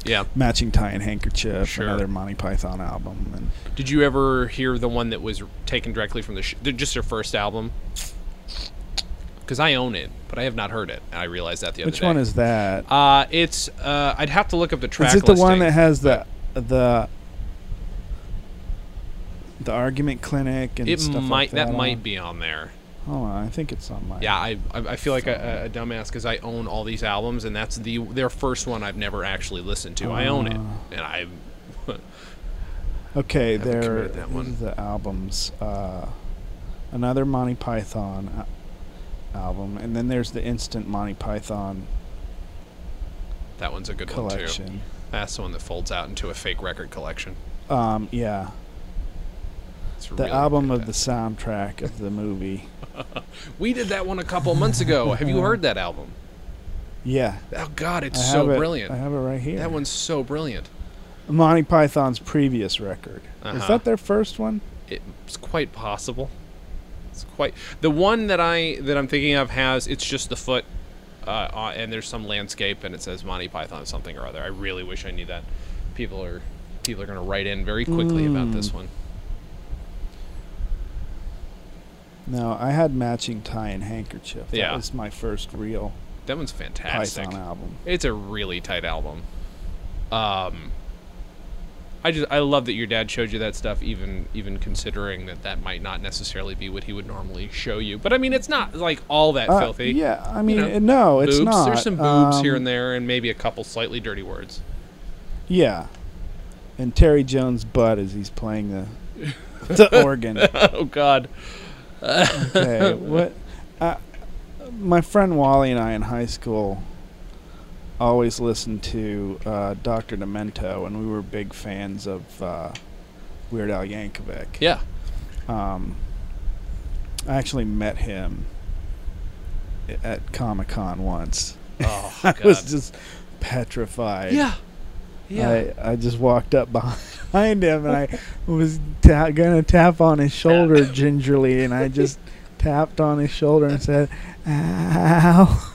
Yeah. Matching Tie and Handkerchief, Sure. another Monty Python album, and Did you ever hear the one that was taken directly from the sh- just their first album? Because I own it, but I have not heard it. I realized that the other which day. Which one is that? Uh, it's uh, I'd have to look up the track. Is it the one that has the the the argument clinic and It stuff might like that? that might be on there. Hold on, I think it's on my. Yeah, I I, I feel like a, a dumbass because I own all these albums, and that's the their first one I've never actually listened to. I own it, Ah. and I. Okay, there that one. the albums. Uh, another Monty Python album, and then there's the instant Monty Python That one's a good one too. collection. That's the one that folds out into a fake record collection. Um, yeah, It's the really album of the soundtrack of the movie. We did that one a couple months ago. Have you heard that album? Yeah, Oh God, it's so it- brilliant. I have it right here. That one's so brilliant. Monty Python's previous record. Is Uh-huh. that their first one? It's quite possible. It's quite the one that I that I'm thinking of has it's just the foot, uh, and there's some landscape and it says Monty Python something or other. I really wish I knew that. People are people are gonna write in very quickly about this Mm. one. No, I had matching tie and handkerchief. That Yeah. was my first real That one's fantastic. Python album. It's a really tight album. Um, I just I love that your dad showed you that stuff, even even considering that that might not necessarily be what he would normally show you. But I mean, it's not like all that Uh, filthy. Yeah, I mean, know, uh, no, it's boobs. not. There's some boobs here Um, and there, and maybe a couple slightly dirty words. Yeah, and Terry Jones' butt as he's playing the the organ. oh God. Okay, what? Uh, my friend Wally and I in high school always listened to uh, Doctor Demento, and we were big fans of uh, Weird Al Yankovic. Yeah. Um, I actually met him at Comic Con once. Oh I was just petrified. yeah. Yeah. I, I just walked up behind him and I was ta- gonna tap on his shoulder gingerly, and I just tapped on his shoulder and said, "Ow!"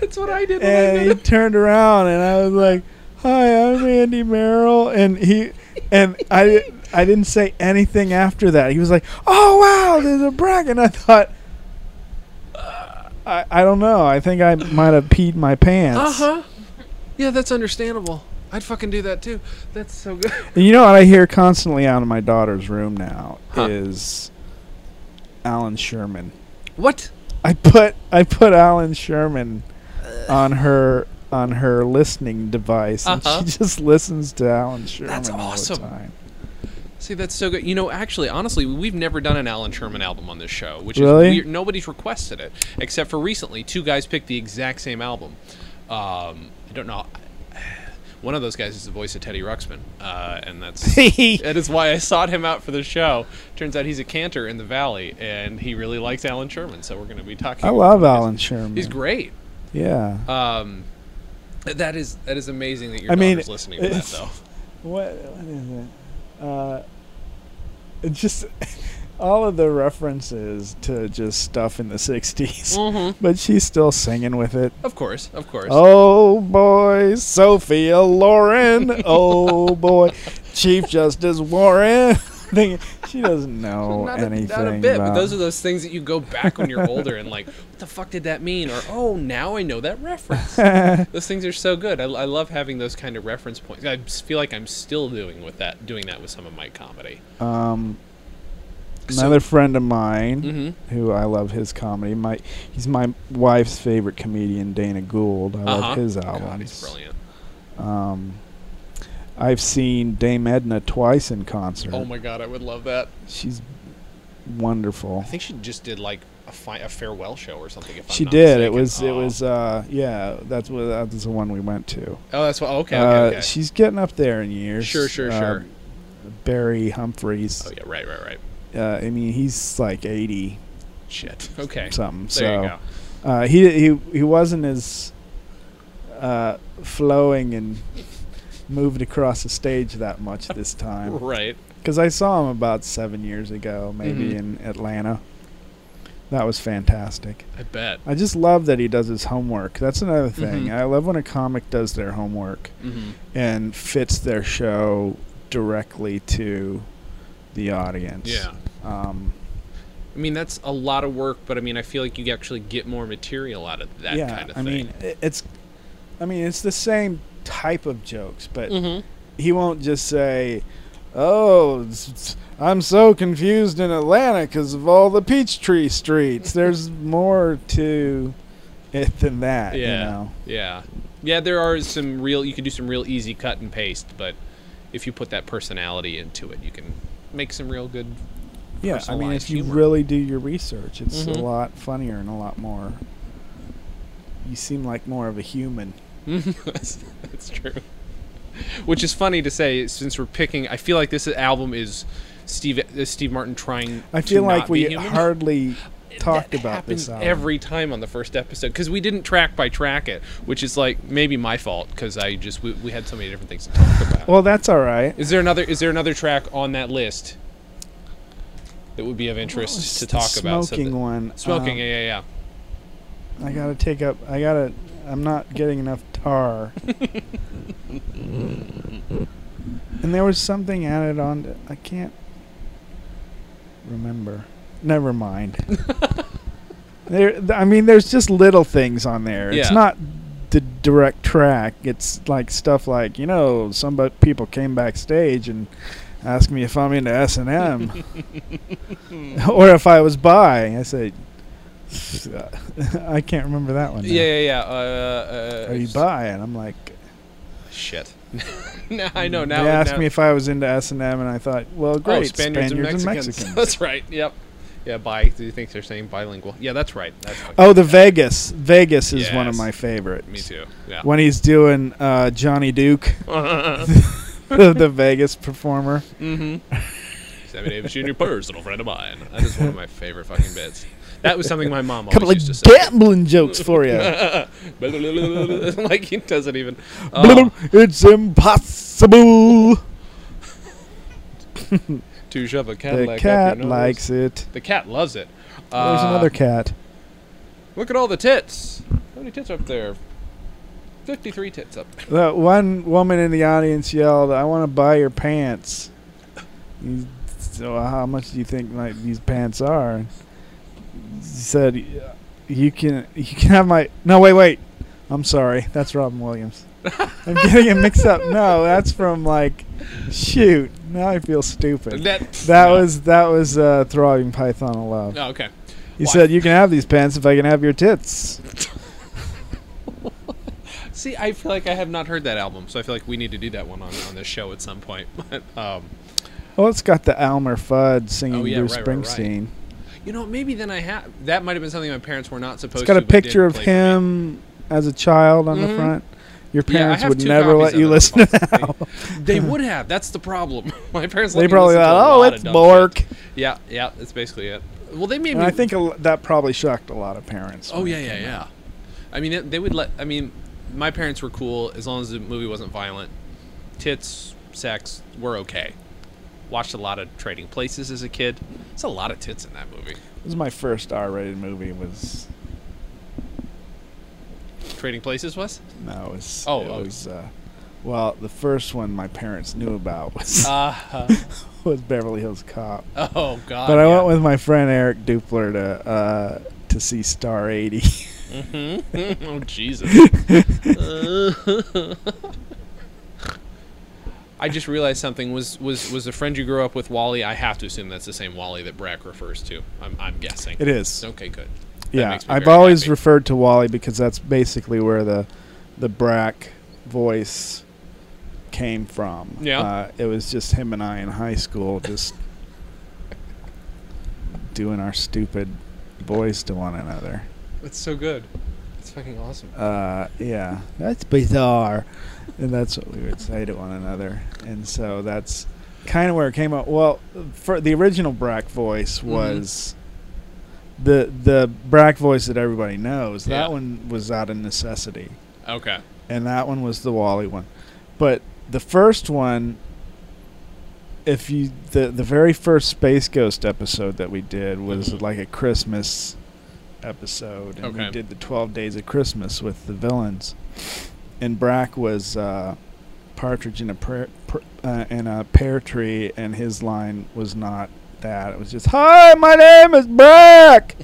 That's what I did. When I And he turned around, and I was like, "Hi, I'm Andy Merrill," and he and I I didn't say anything after that. He was like, "Oh wow, there's a Brak," and I thought. I, I don't know. I think I might have peed my pants. Uh huh. Yeah, that's understandable. I'd fucking do that too. That's so good. You know what I hear constantly out of my daughter's room now Huh. is Allan Sherman. What? I put I put Allan Sherman on her on her listening device, Uh-huh. and she just listens to Allan Sherman That's all awesome. the time. See, that's so good. You know, actually, honestly, we've never done an Allan Sherman album on this show, which Really? is weird. Nobody's requested it except for recently. Two guys picked the exact same album. Um, I don't know. One of those guys is the voice of Teddy Ruxpin, uh, and that's that is why I sought him out for the show. Turns out he's a cantor in the Valley, and he really likes Allan Sherman. So we're going to be talking. I love his- Allan Sherman. He's great. Yeah. Um, that is that is amazing that your I mean, listening to that though. What what is it? Uh, it just all of the references to just stuff in the '60s, Mm-hmm. but she's still singing with it. Of course, of course. Oh boy, Sophia Loren. Oh boy, Chief Justice Warren. She doesn't know not, anything. a, not a bit, but those are those things that you go back when you're older and like, what the fuck did that mean? Or oh, now I know that reference. those things are so good. I, I love having those kind of reference points. I feel like I'm still doing with that, doing that with some of my comedy. um, So- another friend of mine Mm-hmm. who I love his comedy. My he's my wife's favorite comedian, Dana Gould. I Uh-huh. love his albums. God, he's brilliant. Um, I've seen Dame Edna twice in concert. Oh my god, I would love that. She's wonderful. I think she just did like a, fi- a farewell show or something. If I'm She not did. It was. It Oh. was. Uh, yeah. That's what. That was the one we went to. Oh, that's what. Okay, uh, okay, okay. She's getting up there in years. Sure, sure, Uh, sure. Barry Humphries. Oh yeah, right, right, right. Uh, I mean, he's like eighty Shit. Okay. something. There so you go. Uh, he he he wasn't as uh, flowing and moved across the stage that much this time. Right. Because I saw him about seven years ago, maybe Mhm. in Atlanta. That was fantastic. I bet. I just love that he does his homework. That's another thing. Mhm. I love when a comic does their homework Mm-hmm. and fits their show directly to the audience. Yeah. Um, I mean, that's a lot of work, but I mean, I feel like you actually get more material out of that yeah. kind of I thing. mean, i- it's. I mean, it's the same type of jokes, but mm-hmm. he won't just say, "Oh, I'm so confused in Atlanta because of all the Peachtree streets." There's more to it than that. Yeah. You know? Yeah. Yeah, there are some real, you can do some real easy cut and paste, but if you put that personality into it, you can make some real good. Yeah. I mean, if you humor. really do your research, it's Mhm. a lot funnier and a lot more. You seem like more of a human. that's, that's true. Which is funny to say since we're picking. I feel like this album is Steve uh, Steve Martin trying. I feel to like we hardly talked that about happens this album. every time on the first episode because we didn't track by track it, which is like maybe my fault because I just we, we had so many different things to talk about. Well, that's all right. is there another is there another track on that list that would be of interest to talk about? So Smoking that- one. Smoking, um, yeah, yeah, yeah. I gotta take up. I gotta. I'm not getting enough tar. and there was something added on. To, I can't remember. Never mind. there, I mean, there's just little things on there. It's not the direct track. It's like stuff like you know, some people came backstage and asked me if I'm into S and M, or if I was bi. I said, I can't remember that one. now. Yeah, yeah, yeah. Uh, uh, Are you bi? And I'm like, Shit. now I know. Now they asked now- me if I was into S and M, and I thought, well, great, oh, Spaniards, and Mexicans. Mexicans. that's right. Yep. Yeah, bi. Do you think they're saying bilingual? Yeah, that's right. That's Oh, the. Vegas. Vegas is one of my favorites. Me too. Yeah. When he's doing uh, Johnny Duke, the, the Vegas performer. mm-hmm. Sammy Davis Jr. personal friend of mine. That is one of my favorite fucking bits. That was something my mom always couple used to say. gambling jokes for you. like he doesn't even. Oh, it's impossible. To shove a The Cadillac up cat likes it. The cat loves it. There's Uh, another cat. Look at all the tits. How many tits up there? Fifty-three tits up. That one woman in the audience yelled, "I want to buy your pants." So how much do you think like these pants are? He said, "You can you can have my no wait wait, I'm sorry that's Robin Williams. I'm getting it mixed up. No, that's from like shoot. Now I feel stupid. That That no. was that was uh, Throbbing Python of Love. Oh, okay. He Why? said, "You can have these pants if I can have your tits." See, I feel like I have not heard that album, so I feel like we need to do that one on, on this show at some point. But um, Oh, it's got the Elmer Fudd singing Oh, yeah, Bruce right, right, right. Springsteen. you know, maybe then I have that might have been something my parents were not supposed It's got to. a picture of me. him as a child on the Mhm. front. Your parents have would never let you listen to that. They- album. They would have. That's the problem. my parents. let They probably listen to a thought, "Oh, it's Bork." shit." Yeah, yeah, that's basically it. Well, they made And me. I think a l- that probably shocked a lot of parents. Oh yeah, yeah, yeah. out. I mean, it, they would let. I mean, my parents were cool as long as the movie wasn't violent. Tits, sex, were okay. Watched a lot of Trading Places as a kid. It's a lot of tits in that movie. This was my first R-rated movie. Was Trading Places was. no, it was. Oh, it oh. was. Uh, well, the first one my parents knew about was Uh, was Beverly Hills Cop. oh God. But I yeah. went with my friend Eric Dupler to uh, to see Star 80. Mhm. oh Jesus. I just realized something was was was a friend you grew up with Wally. I have to assume that's the same Wally that Brak refers to. I'm I'm guessing. it is. Okay, good. Yeah, I've always happy. referred to Wally because that's basically where the the Brak voice came from. Yeah. uh, it was just him and I in high school, just doing our stupid voice to one another. It's so good. It's fucking awesome. Uh, yeah, that's bizarre, and that's what we would say to one another. And so that's kind of where it came up. Well, for the original Brak voice Mm-hmm. The the Brak voice that everybody knows. Yeah. That one was out of necessity, Okay. and that one was the Wally one. But the first one, if you the the very first Space Ghost episode that we did was Mhm. like a Christmas episode, and we did the Twelve Days of Christmas with the villains, and Brak was uh, Partridge in a pear, pr- uh, in a pear tree, and his line was not that. It was just, "Hi, my name is Brak."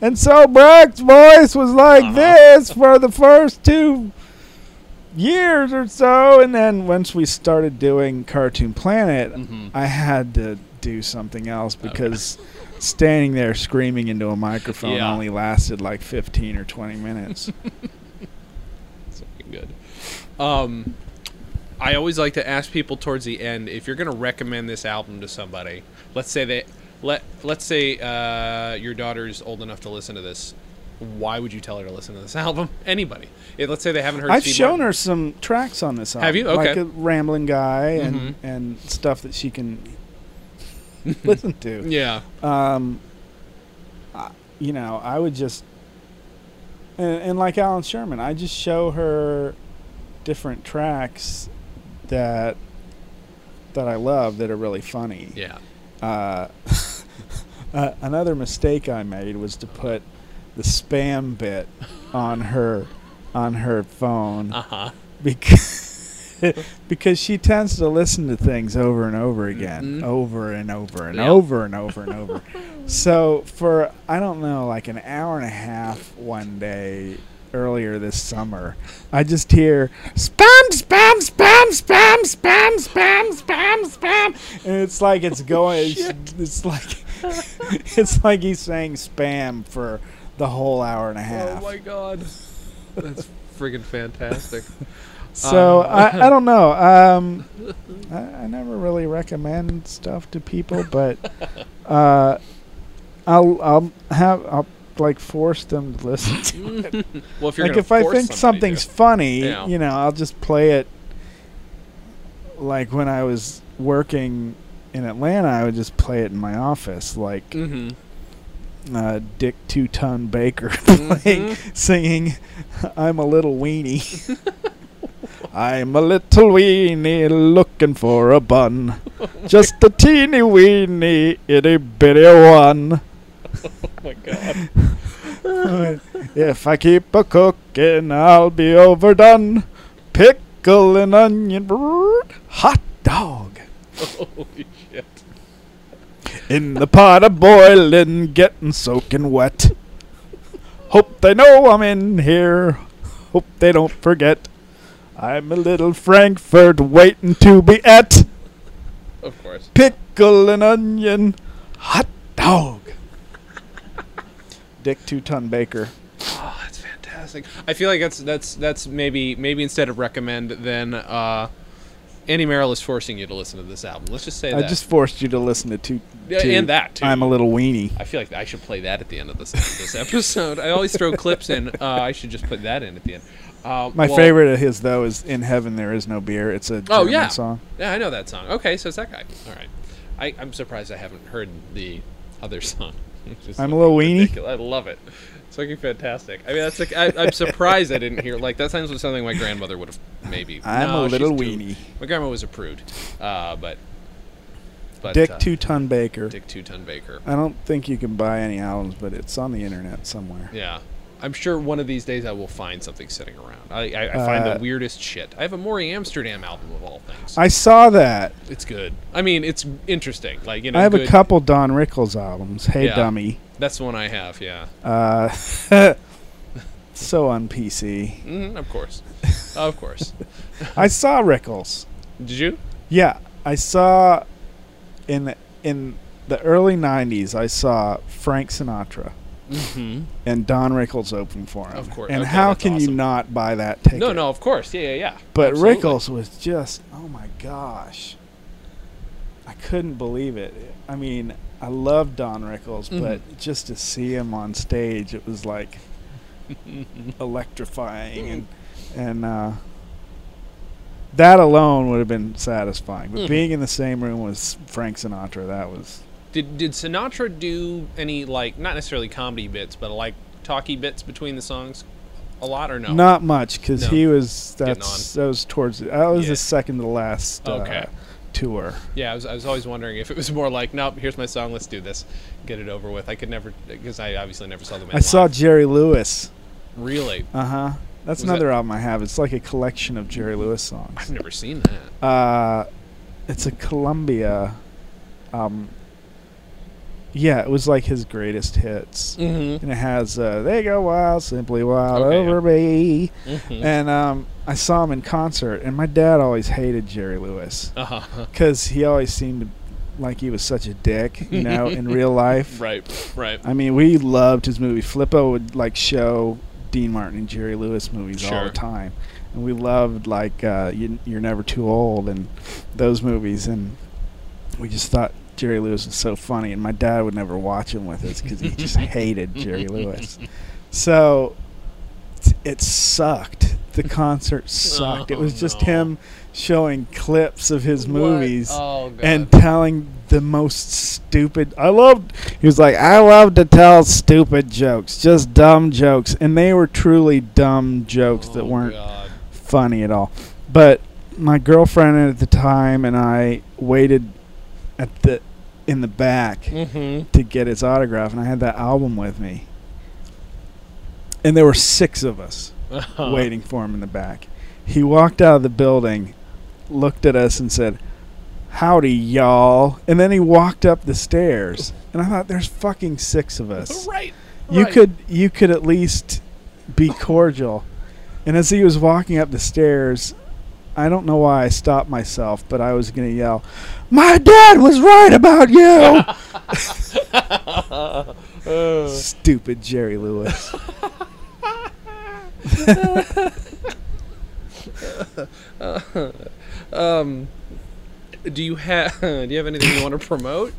And so Brak's voice was like Uh-huh. this for the first two years or so, and then once we started doing Cartoon Planet, Mm-hmm. I had to do something else Okay. because standing there screaming into a microphone Yeah. only lasted like 15 or 20 minutes. Good. Um, I always like to ask people towards the end if you're going to recommend this album to somebody. Let's say they let let's say uh, your daughter's old enough to listen to this. Why would you tell her to listen to this album? Anybody? If, let's say they haven't heard. I've Steve shown Martin. her some tracks on this album. Have you? Like Okay. a rambling guy and, Mhm. and stuff that she can listen to. Yeah. Um, I- you know, I would just, and, and like Allan Sherman, I just show her different tracks that that I love that are really funny. Yeah. Uh, uh, another mistake I made was to put the spam bit on her on her phone Uh huh. because because she tends to listen to things over and over again, Mhm. over and over and Yeah. over and over and over. So for I don't know, like an hour and a half one day earlier this summer, I just hear spam, spam, spam, spam, spam, spam, spam, spam, and it's like it's going. it's, it's like it's like he's saying spam for the whole hour and a half. Oh my god. That's friggin' fantastic. So Uh, I, I don't know. Um, I, I never really recommend stuff to people, but uh, I'll I'll have I'll like force them to listen to it. well, if you're like if I think something's to. funny, Yeah. you know, I'll just play it. Like when I was working in Atlanta, I would just play it in my office, like Mhm. uh, Dick Two Ton Baker Mm-hmm. singing, "I'm a little weenie." I'm a little weenie looking for a bun, just a teeny weeny itty bitty one. Oh my god. if I keep a cooking, I'll be overdone. Pickle and onion, brrrt, hot dog. Holy shit. In the pot of boiling, getting soaking wet. Hope they know I'm in here. Hope they don't forget. I'm a little Frankfurt waiting to be at. Of course. Pickle and onion, hot dog. Dick Two Ton Baker. Oh, that's fantastic. I feel like that's that's that's maybe maybe instead of recommend, then uh, Andy Merrill is forcing you to listen to this album. Let's just say I that. just forced you to listen to two. Yeah, and that, too. I'm a little weenie. I feel like I should play that at the end of this this episode. I always throw clips in. Uh, I should just put that in at the end. Uh, My well- favorite of his though is "In Heaven There Is No Beer." It's a Oh German yeah, song. yeah, I know that song. Okay, so it's that guy. All right, I, I'm surprised I haven't heard the other song. I'm a little weenie? ridiculous. I love it. It's fucking fantastic. I mean, that's like I, I'm surprised I didn't hear like that sounds like something my grandmother would have maybe. I'm No, a little she's too- weenie. My grandma was a prude, uh, but but Dick uh, Two Ton Baker. Dick Two Ton Baker. I don't think you can buy any albums, but it's on the internet somewhere. Yeah. I'm sure one of these days I will find something sitting around. I, I, I find Uh, the weirdest shit. I have a Morey Amsterdam album of all things. I saw that. it's good. I mean, it's interesting. Like you know, I have good- a couple Don Rickles albums. Hey Yeah. Dummy. That's the one I have. Yeah. Uh, so on PC. hmm of course. of course. I saw Rickles. Did you? Yeah, I saw in the, in the early '90s. I saw Frank Sinatra Mm-hmm. and Don Rickles open for him. Of course. And Okay, how can you not buy that ticket? No, no, of course. Yeah, yeah, yeah. But Absolutely. Rickles was just, oh my gosh. I couldn't believe it. I mean, I love Don Rickles, Mhm. but just to see him on stage, it was like electrifying and and uh, that alone would have been satisfying. But Mhm. being in the same room with Frank Sinatra, that was Did did Sinatra do any like not necessarily comedy bits, but like talky bits between the songs, a lot or no? not much because No. he was that's that was towards that was Yeah. the second to last uh, Okay. tour. Yeah, I was, I was always wondering if it was more like, nope, here's my song, let's do this, get it over with. I could never, because I obviously never saw the man. I saw. Jerry Lewis. Really, Uh huh. That's Was another that- album I have. It's like a collection of Jerry Lewis songs. I've never seen that. Uh, it's a Columbia. Um. Yeah, it was like his greatest hits, Mm-hmm. and it has uh, "They Go Wild, Simply Wild Okay, Over Me," mm-hmm. and um, I saw him in concert, and my dad always hated Jerry Lewis Uh-huh. because he always seemed like he was such a dick, you know, in real life. Right, right. I mean, we loved his movie. Flippo would like show Dean Martin and Jerry Lewis movies all the time, and we loved like uh, you, "You're Never Too Old" and those movies, and we just thought Jerry Lewis was so funny. And my dad would never watch him with us because he just hated Jerry Lewis. So it sucked. The concert sucked. it was Oh, just no. him showing clips of his movies Oh, and telling the most stupid. I loved. He was like, I love to tell stupid jokes, just dumb jokes, and they were truly dumb jokes that Oh, weren't God. funny at all. But my girlfriend at the time and I waited at the in the back Mm-hmm. to get his autograph, and I had that album with me. And there were six of us Uh-huh. waiting for him in the back. He walked out of the building, looked at us, and said, howdy, y'all. And then he walked up the stairs. And I thought, there's fucking six of us. Right. You right. could you could at least be cordial. And as he was walking up the stairs, I don't know why I stopped myself, but I was going to yell, "My dad was right about you." Stupid Jerry Lewis. Um, do you have do you have anything you want to promote?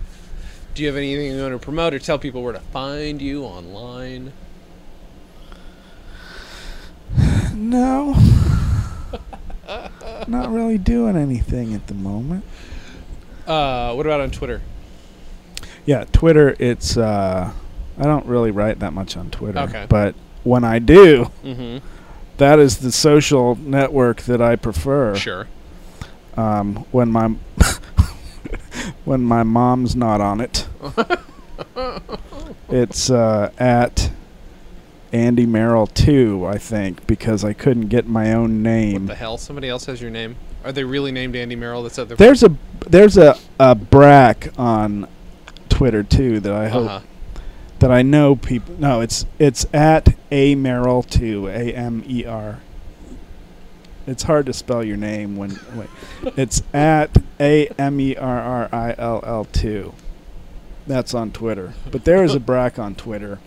Do you have anything you want to promote or tell people where to find you online? No. Not really doing anything at the moment. Uh, what about on Twitter? Yeah, Twitter. It's uh, I don't really write that much on Twitter. Okay. But when I do, Mm-hmm. that is the social network that I prefer. Sure. Um, when my when my mom's not on it, it's uh, at Andy Merrill two, I think, because I couldn't get my own name. What the hell? Somebody else has your name? Are they really named Andy Merrill? That's other. There's a there's a a Brak on Twitter too that I hope Uh-huh. that I know people. No, it's it's at a Merrill two A M E R. It's hard to spell your name when wait. it's at a M E R R I L L two. That's on Twitter, but there is a Brak on Twitter.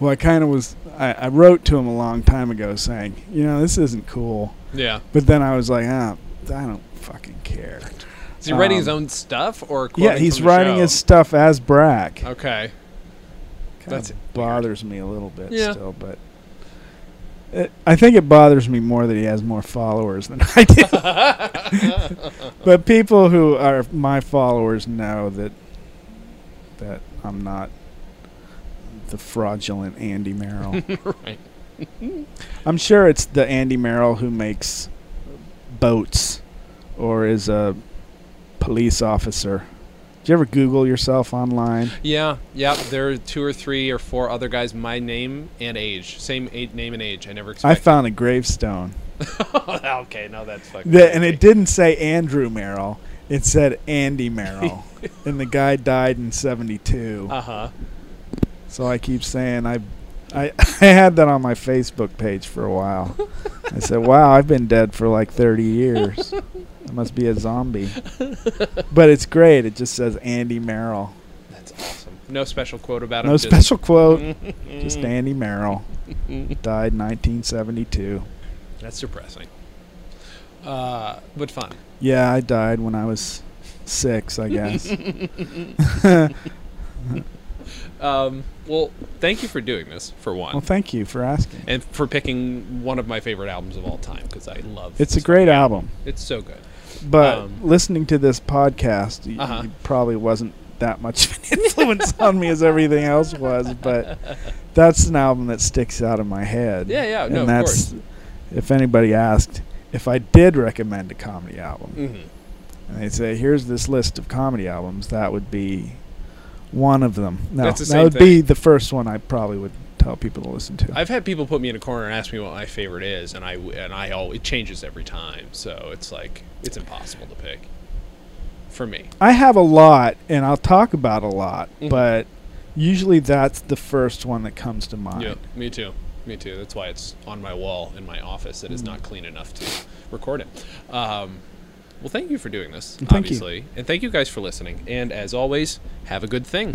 Who I kind of was. I, I wrote to him a long time ago saying, you know, this isn't cool. Yeah. But then I was like, ah, I don't fucking care. Is he writing his Um, own stuff or? Yeah, he's writing show? his stuff as Brak. Okay. That of weird. bothers me a little bit Yeah. still, but it, I think it bothers me more that he has more followers than I do. but people who are my followers know that that I'm not the fraudulent Andy Merrill. right. I'm sure it's the Andy Merrill who makes boats or is a police officer. Did you ever Google yourself online? Yeah. Yeah. There are two or three or four other guys. My name and age, same a- name and age. I never I found a gravestone. okay, no, that's fucking. The, and it didn't say Andrew Merrill. It said Andy Merrill. and the guy died in 72. Uh huh. So I keep saying I, I I had that on my Facebook page for a while. I said, "Wow, I've been dead for like 30 years. I must be a zombie." But it's great. It just says Andy Merrill. That's awesome. No special quote about him. No just- special quote. Just Andy Merrill. Died 1972. That's depressing. Uh, but fun. Yeah, I died when I was 6, I guess. Um, well, thank you for doing this for one, well, thank you for asking. and for picking one of my favorite albums of all time because I love. It's a great album. It's so good. But Um, listening to this podcast, y- Uh-huh. probably wasn't that much of an influence on me as everything else was. But that's an album that sticks out in my head. Yeah, yeah, and no, of that's course. if anybody asked if I did recommend a comedy album, hmm and they say, "Here's this list of comedy albums," that would be one of them. No, That's the that same would be the first one I probably would tell people to listen to. I've had people put me in a corner and ask me what my favorite is, and I and I always it changes every time. So it's like it's impossible to pick for me. I have a lot, and I'll talk about a lot, Mhm. but usually that's the first one that comes to mind. Yeah, me too. Me too. That's why it's on my wall in my office. It is Mm. not clean enough to record it. Um, well, thank you for doing this, Thank you. obviously. And thank you guys for listening. And as always, have a good thing.